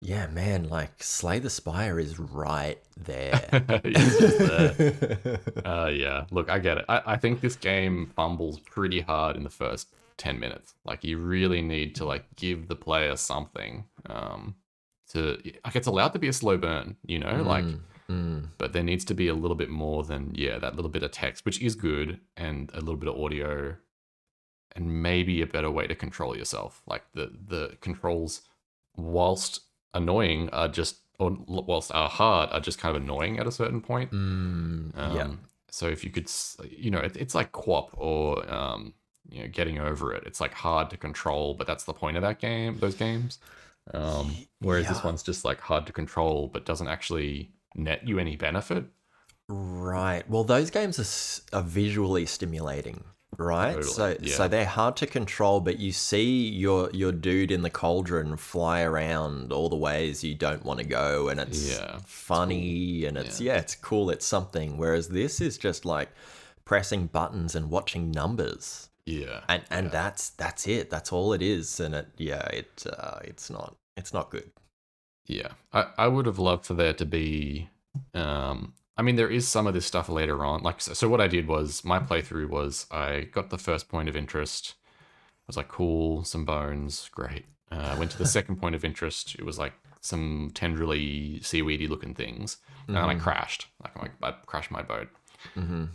yeah, man, like Slay the Spire is right there. It's just there. Uh, yeah, look, I get it. I, I think this game fumbles pretty hard in the first 10 minutes. Like, you really need to, like, give the player something. Um, to, like, it's allowed to be a slow burn, you know? Like, Mm, mm. but there needs to be a little bit more than, yeah, that little bit of text, which is good, and a little bit of audio, and maybe a better way to control yourself. Like, the, the controls, whilst annoying, are just, or whilst are hard, are just kind of annoying at a certain point. Mm, yeah. Um, So if you could, you know, it, it's like QWOP or um, you know, getting over it. It's like hard to control, but that's the point of that game. Those games. Um, whereas this one's just like hard to control, but doesn't actually net you any benefit. Right. Well, those games are, are visually stimulating, right? Totally, So yeah. so they're hard to control, but you see your your dude in the cauldron fly around all the ways you don't want to go, and it's Yeah, it's funny and it's yeah. it's cool. It's something. Whereas this is just like pressing buttons and watching numbers, Yeah. and and yeah. that's that's it. That's all it is, and it yeah it uh, it's not it's not good. Yeah, I, I would have loved for there to be Um, I mean, there is some of this stuff later on. Like, so, so what I did was my playthrough was I got the first point of interest. I was like, cool, some bones, great. Uh, I went to the second point of interest. It was like some tendrily seaweedy looking things, and then I crashed. Like, I, I crashed my boat.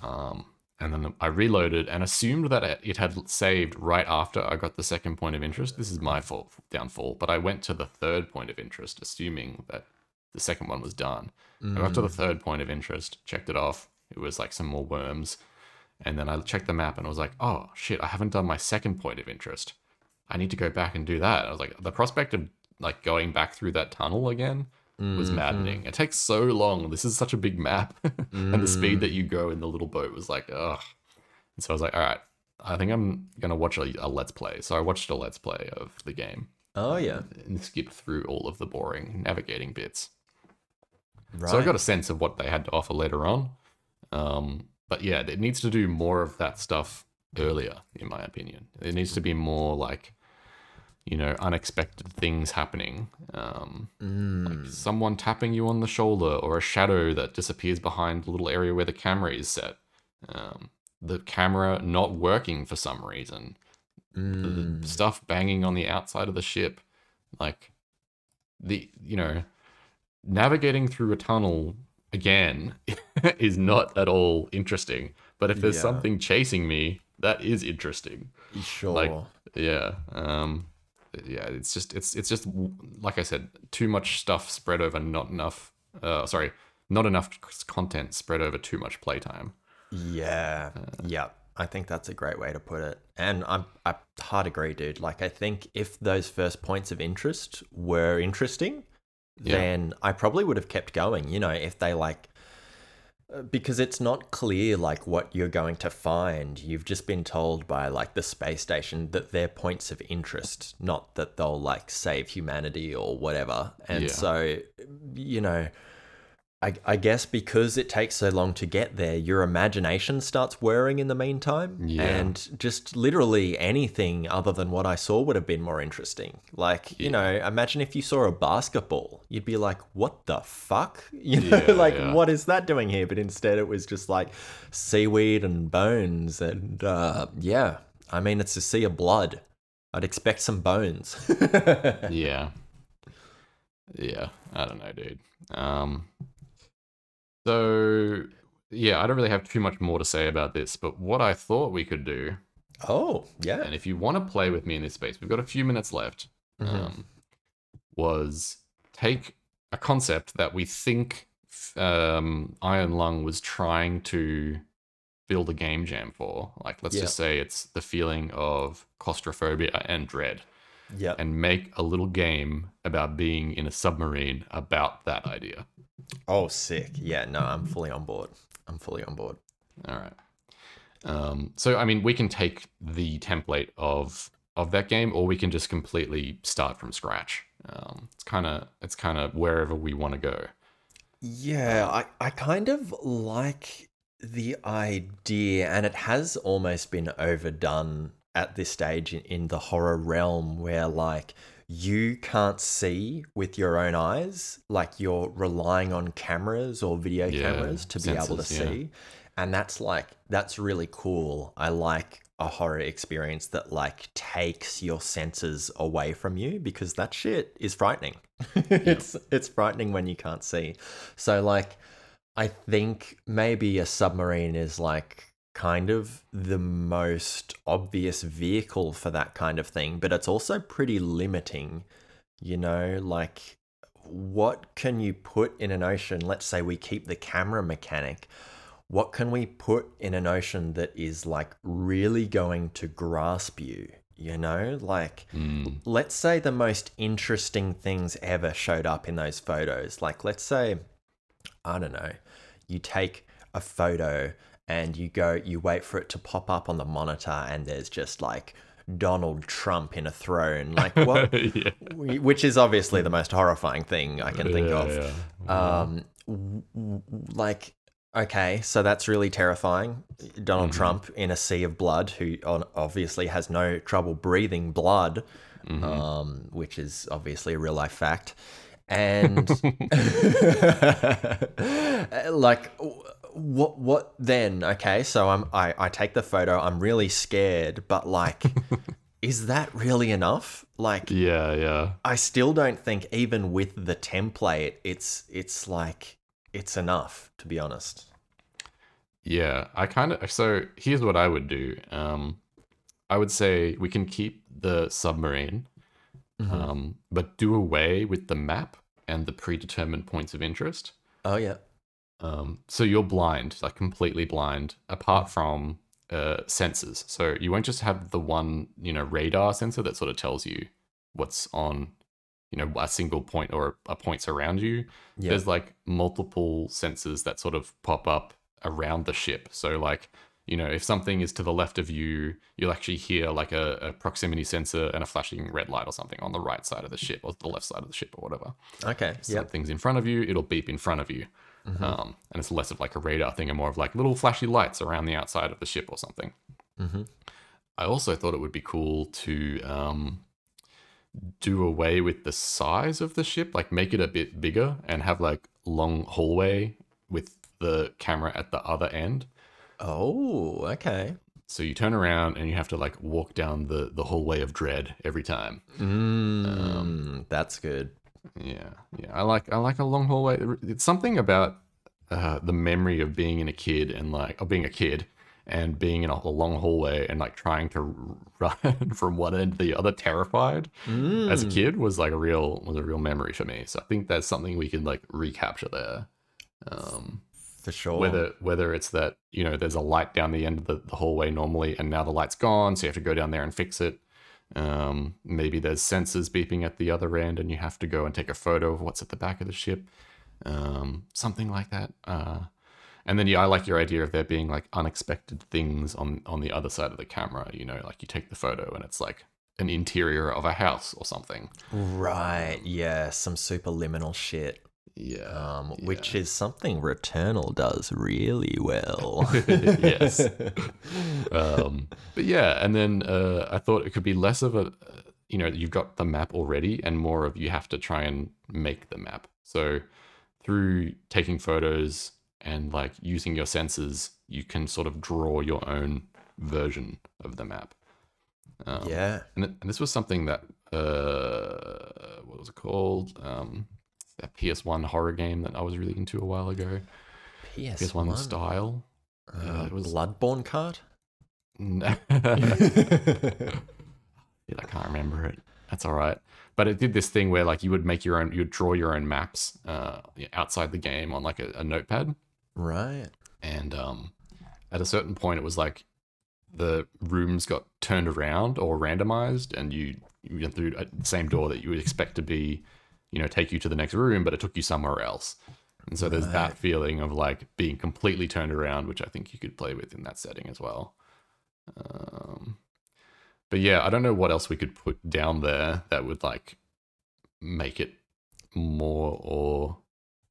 Um, and then I reloaded and assumed that it- it had saved right after I got the second point of interest. This is my fault, downfall. But I went to the third point of interest, assuming that the second one was done. I got to the mm. third point of interest, checked it off. It was like some more worms. And then I checked the map and I was like, oh shit, I haven't done my second point of interest. I need to go back and do that. I was like, the prospect of like going back through that tunnel again was mm-hmm. maddening. It takes so long. This is such a big map. and the speed that you go in the little boat was like, ugh. And so I was like, all right, I think I'm going to watch a, a Let's Play. So I watched a Let's Play of the game Oh yeah. and skipped through all of the boring navigating bits. Right. So I got a sense of what they had to offer later on. Um, but yeah, it needs to do more of that stuff earlier, in my opinion. It needs to be more like, you know, unexpected things happening. Um, Like someone tapping you on the shoulder or a shadow that disappears behind the little area where the camera is set. Um, the camera not working for some reason. The stuff banging on the outside of the ship. Like, the, you know, navigating through a tunnel again is not at all interesting. But if there's Yeah. something chasing me, that is interesting. Sure. Like, yeah, um, yeah. It's just, it's, it's just like I said, too much stuff spread over not enough. Uh, sorry, not enough content spread over too much playtime. Yeah, yeah. I think that's a great way to put it. And I'm I hard agree, dude. Like I think if those first points of interest were interesting, Yeah. then I probably would have kept going. You know, if they like uh, because it's not clear like what you're going to find. You've just been told by like the space station that they're points of interest, not that they'll like save humanity or whatever. And Yeah. so, you know, I, I guess because it takes so long to get there, your imagination starts whirring in the meantime. Yeah. And just literally anything other than what I saw would have been more interesting. Like, you know, imagine if you saw a basketball, you'd be like, what the fuck? You know, Yeah, like, yeah. what is that doing here? But instead, it was just like seaweed and bones. And uh, yeah, I mean, it's a sea of blood. I'd expect some bones. yeah, yeah. I don't know, dude. Um, so yeah, I don't really have too much more to say about this. But what I thought we could do oh, yeah. and if you want to play with me in this space, we've got a few minutes left. Mhm. Um, was take a concept that we think um, Iron Lung was trying to build a game jam for. Like, let's Yeah. just say it's the feeling of claustrophobia and dread, Yeah. and make a little game about being in a submarine about that idea. Oh, sick. Yeah, no, I'm fully on board. I'm fully on board. All right. Um, so I mean, we can take the template of of that game, or we can just completely start from scratch. Um, it's kind of it's kind of wherever we want to go. Yeah, I, I kind of like the idea, and it has almost been overdone at this stage in, in the horror realm where, like, you can't see with your own eyes, like, you're relying on cameras or video Yeah, cameras to be able to yeah. see. And that's like, that's really cool. I like a horror experience that, like, takes your senses away from you because that shit is frightening. it's it's frightening when you can't see. So like I think maybe a submarine is like kind of the most obvious vehicle for that kind of thing, but it's also pretty limiting, you know, like what can you put in an ocean? Let's say we keep the camera mechanic. What can we put in an ocean that is like really going to grasp you? You know, like Mm, let's say the most interesting things ever showed up in those photos. Like, let's say, I don't know, you take a photo and you go, you wait for it to pop up on the monitor, and there's just like Donald Trump in a throne. Like, what? yeah. Which is obviously the most horrifying thing I can think Yeah, of. yeah. Um, w- w- like, okay, so that's really terrifying. Donald Mm-hmm. Trump in a sea of blood, who on- obviously has no trouble breathing blood, Mm-hmm. um, which is obviously a real life fact. and like what what then okay so i'm I, I take the photo i'm really scared but like is that really enough like Yeah, yeah. i still don't think even with the template it's it's like it's enough to be honest Yeah, I kind of so here's what I would do. Um, I would say we can keep the submarine, um, but do away with the map and the predetermined points of interest. oh yeah Um, so you're blind, like completely blind, apart from uh, sensors. So you won't just have the one, you know, radar sensor that sort of tells you what's on, you know, a single point or a points around you. yeah There's like multiple sensors that sort of pop up around the ship. So like, you know, if something is to the left of you, you'll actually hear like a, a proximity sensor and a flashing red light or something on the right side of the ship or the left side of the ship or whatever okay yep something's in front of you, it'll beep in front of you. Um, and it's less of like a radar thing and more of like little flashy lights around the outside of the ship or something. hmm I also thought it would be cool to um, do away with the size of the ship, like make it a bit bigger and have like long hallway with the camera at the other end. oh okay So you turn around and you have to like walk down the the hallway of dread every time. mm, that's good Yeah, yeah. I like I like a long hallway. It's something about uh, the memory of being in a kid and like of being a kid and being in a, a long hallway and like trying to run from one end to the other, terrified as a Mm. kid was like a real was a real memory for me. So I think that's something we can like recapture there. Um, for sure whether whether it's that you know there's a light down the end of the, the hallway normally and now the light's gone so you have to go down there and fix it um, maybe there's sensors beeping at the other end and you have to go and take a photo of what's at the back of the ship. Um, something like that. Uh, and then yeah i like your idea of there being like unexpected things on on the other side of the camera you know like you take the photo and it's like an interior of a house or something. Right, yeah, some superliminal shit. Yeah Um, which is something Returnal does really well. Yes. um, but yeah, and then uh, I thought it could be less of a, uh, you know, you've got the map already, and more of you have to try and make the map. So through taking photos and like using your senses, you can sort of draw your own version of the map. Um, yeah. and, th- and this was something that uh, what was it called? Um, that PS1 horror game that I was really into a while ago. PS1, PS1 style. Uh, yeah, it was- Bloodborne Kart? No. Yeah, I can't remember it. That's all right. But it did this thing where like you would make your own, you'd draw your own maps uh, outside the game on like a, a notepad, right. and um, at a certain point, it was like the rooms got turned around or randomized, and you you went through the same door that you would expect to be, you know, take you to the next room, but it took you somewhere else. And so there's Right. that feeling of like being completely turned around, which I think you could play with in that setting as well. Um, but yeah, I don't know what else we could put down there that would like make it more or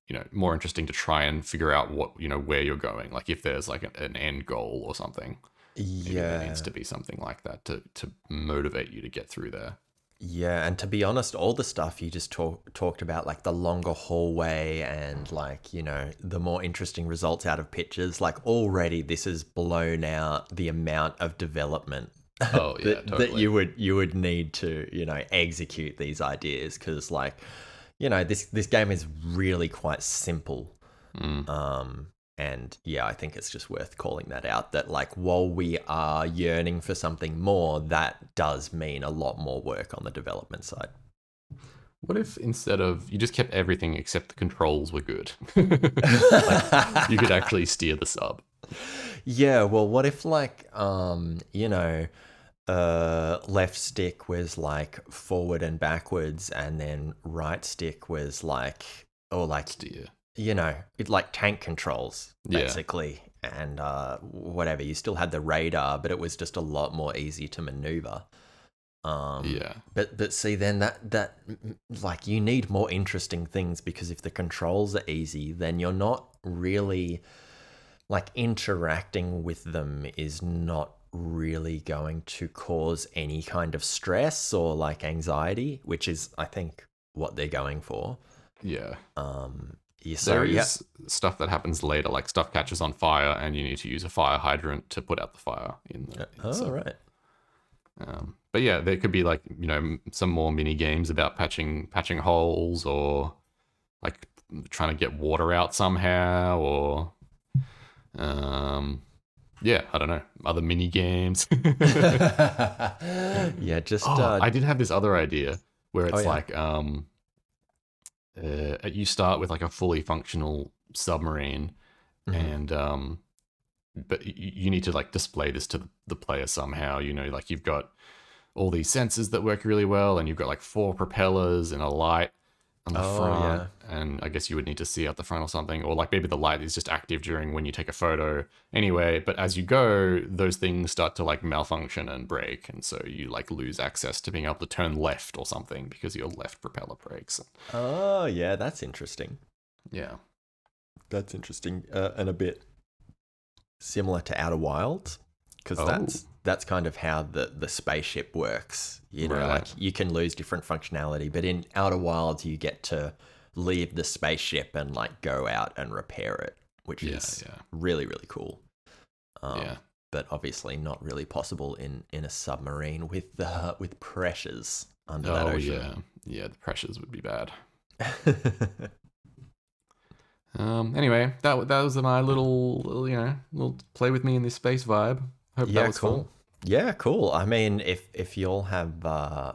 you know more interesting to try and figure out what you know where you're going. Like if there's like an, end goal or something, Yeah. needs to be something like that to to motivate you to get through there. Yeah, and to be honest, all the stuff you just talk, talked about, like the longer hallway and like, you know, the more interesting results out of pictures, like already this has blown out the amount of development Oh yeah, that, totally. that you would you would need to, you know, execute these ideas because like, you know, this this game is really quite simple. Mm. Um, and yeah, I think it's just worth calling that out. That like, while we are yearning for something more, that does mean a lot more work on the development side. What if instead of you just kept everything except the controls were good? Like, you could actually steer the sub. yeah, well, what if like, um, you know, uh, left stick was like forward and backwards, and then right stick was like, or like Steer. You know, it like tank controls Yeah. basically, and uh, whatever. You still had the radar, but it was just a lot more easy to maneuver. Um, Yeah. But but see, then that that like you need more interesting things because if the controls are easy, then you're not really like interacting with them is not really going to cause any kind of stress or like anxiety, which is I think what they're going for. Yeah. Um, yeah, so There yeah, is stuff that happens later, like stuff catches on fire, and you need to use a fire hydrant to put out the fire. In the oh so, right, um, but yeah, there could be like you know some more mini games about patching patching holes or like trying to get water out somehow or um yeah I don't know other mini games. yeah, just Oh, uh, I did have this other idea where it's Oh, yeah. like um uh, you start with like a fully functional submarine Mhm. and um but you need to like display this to the player somehow you know like you've got all these sensors that work really well and you've got like four propellers and a light on the Oh, front and i guess you would need to see out the front or something or like maybe the light is just active during when you take a photo anyway but as you go those things start to like malfunction and break and so you like lose access to being able to turn left or something because your left propeller breaks oh yeah, that's interesting. yeah That's interesting, uh, and a bit similar to Outer Wilds, because Oh. that's that's kind of how the the spaceship works. You know, Right. like you can lose different functionality, but in Outer Wilds, you get to leave the spaceship and like go out and repair it, which yeah is yeah really really cool. Um, yeah But obviously not really possible in in a submarine with uh, with pressures under that oh ocean. yeah yeah the pressures would be bad Um. Anyway, that that was my little, little, you know, little play with me in this space vibe. Hope yeah, that was cool. fun. Yeah, cool. I mean, if if y'all have uh,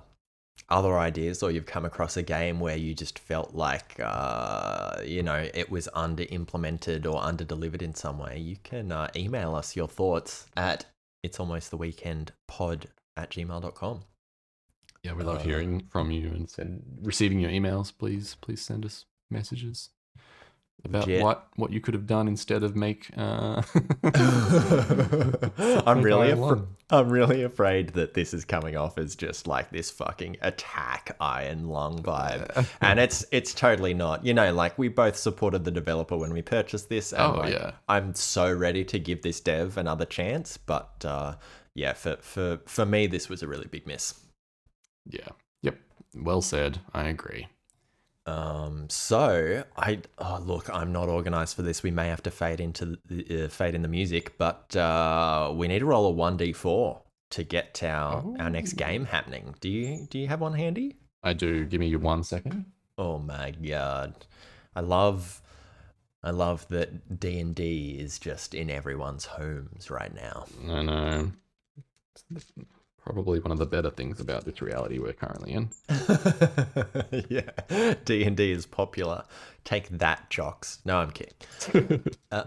other ideas or you've come across a game where you just felt like uh, you know it was under implemented or under delivered in some way, you can uh, email us your thoughts at it's almost the weekend pod at gmail.com. Yeah, we love Uh, hearing from you and send, receiving your emails. Please, please send us messages about Legit. what what you could have done instead of make. Uh, I'm really afra- I'm really afraid that this is coming off as just like this fucking attack iron lung vibe. and it's it's totally not. You know, like we both supported the developer when we purchased this. And Oh, like, yeah. I'm so ready to give this dev another chance, but uh, yeah, for for for me, this was a really big miss. yeah. Yep. Well said. I agree. Um, so I oh look, I'm not organized for this. We may have to fade into the uh, fade in the music, but uh, we need to roll a one d four to get our our next game happening. Do you do you have one handy? I do. Give me one second. Oh my god, I love. I love that D and D is just in everyone's homes right now. I know. Probably one of the better things about this reality we're currently in. yeah, D and D is popular. Take that, jocks. No, I'm kidding. Uh,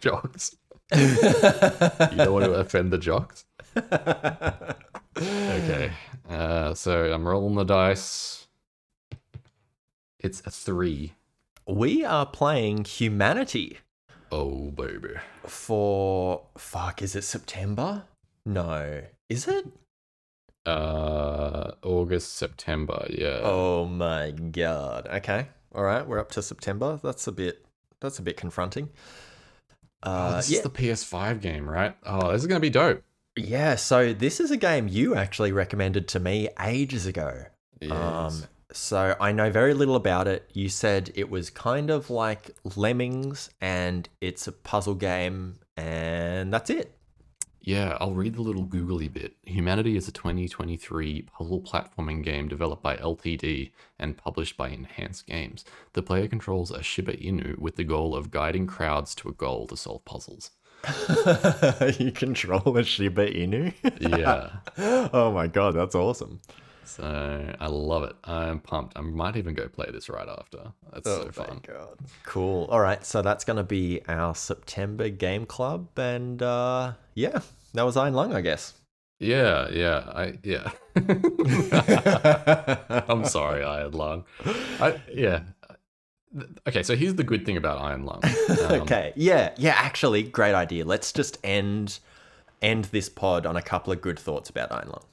Jocks. You don't want to offend the jocks. Okay. Uh, so I'm rolling the dice. It's a three. we are playing Humanity Oh baby. for fuck. Is it September? No, is it? Uh, August, September. Yeah. Oh my god. Okay. All right, we're up to September. That's a bit. That's a bit confronting. Oh, Uh, this yeah, is the PS5 game, right? Oh, this is gonna be dope. yeah. So this is a game you actually recommended to me ages ago. Um, so I know very little about it. You said it was kind of like Lemmings, and it's a puzzle game, and that's it. Yeah, I'll read the little googly bit. Humanity is a 2023 puzzle platforming game developed by LTD and published by Enhanced Games. The player controls a Shiba Inu with the goal of guiding crowds to a goal to solve puzzles. you control a Shiba Inu. Yeah. oh my god, that's awesome. so I love it. I'm pumped. I might even go play this right after. That's so fun. god. Cool. All right, so that's going to be our September game club, and uh, yeah, that was Iron Lung, I guess. Yeah, yeah, I yeah. I'm sorry, Iron Lung. I yeah. Okay, so here's the good thing about Iron Lung. Um, okay. Yeah. Yeah. Actually, great idea. Let's just end end this pod on a couple of good thoughts about Iron Lung.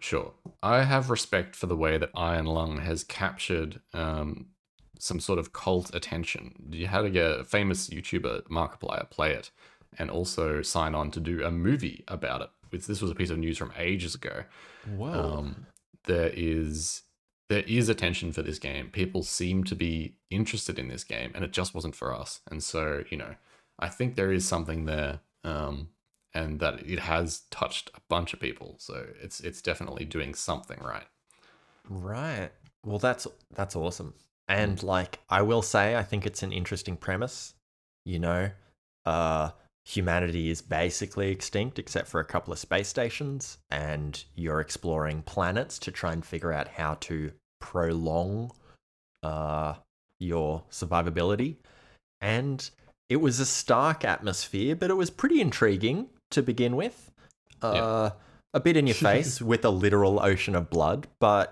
Sure. I have respect for the way that Iron Lung has captured um, some sort of cult attention. You had to a famous YouTuber, Markiplier, play it and also sign on to do a movie about it. Which This was a piece of news from ages ago. Whoa. Um, there is there is attention for this game. People seem to be interested in this game, and it just wasn't for us. And so, you know, I think there is something there, um, and that it has touched a bunch of people. So it's it's definitely doing something right. Right. Well, that's that's awesome. And like I will say I think it's an interesting premise, you know. Uh humanity is basically extinct except for a couple of space stations and you're exploring planets to try and figure out how to prolong uh your survivability. And it was a stark atmosphere, but it was pretty intriguing to begin with. Uh Yeah. a bit in your face with a literal ocean of blood but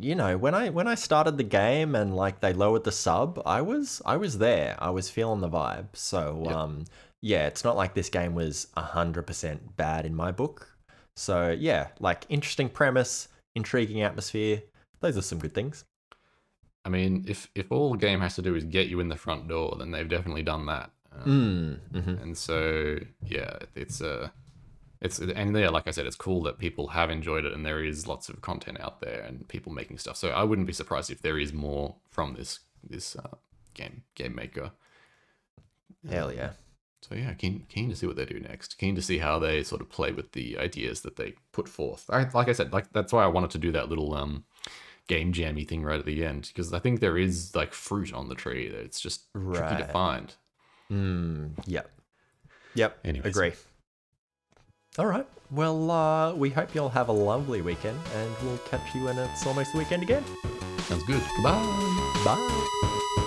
you know when i when i started the game and like they lowered the sub i was i was there i was feeling the vibe so Yep. um yeah it's not like this game was 100% bad in my book so yeah like interesting premise intriguing atmosphere those are some good things I mean, if if all the game has to do is get you in the front door, then they've definitely done that. Um, mm, mhm. And so, yeah, it's uh, it's and yeah, like I said, it's cool that people have enjoyed it, and there is lots of content out there and people making stuff. So I wouldn't be surprised if there is more from this this uh, game game maker. hell yeah So yeah, keen keen to see what they do next. Keen to see how they sort of play with the ideas that they put forth. I, like I said, like that's why I wanted to do that little um game jammy thing right at the end because I think there is like fruit on the tree. that It's just tricky to find. mm, yep yep Anyways. agree all right well uh we hope you'll have a lovely weekend and we'll catch you when it's almost the weekend again Sounds good. Goodbye. bye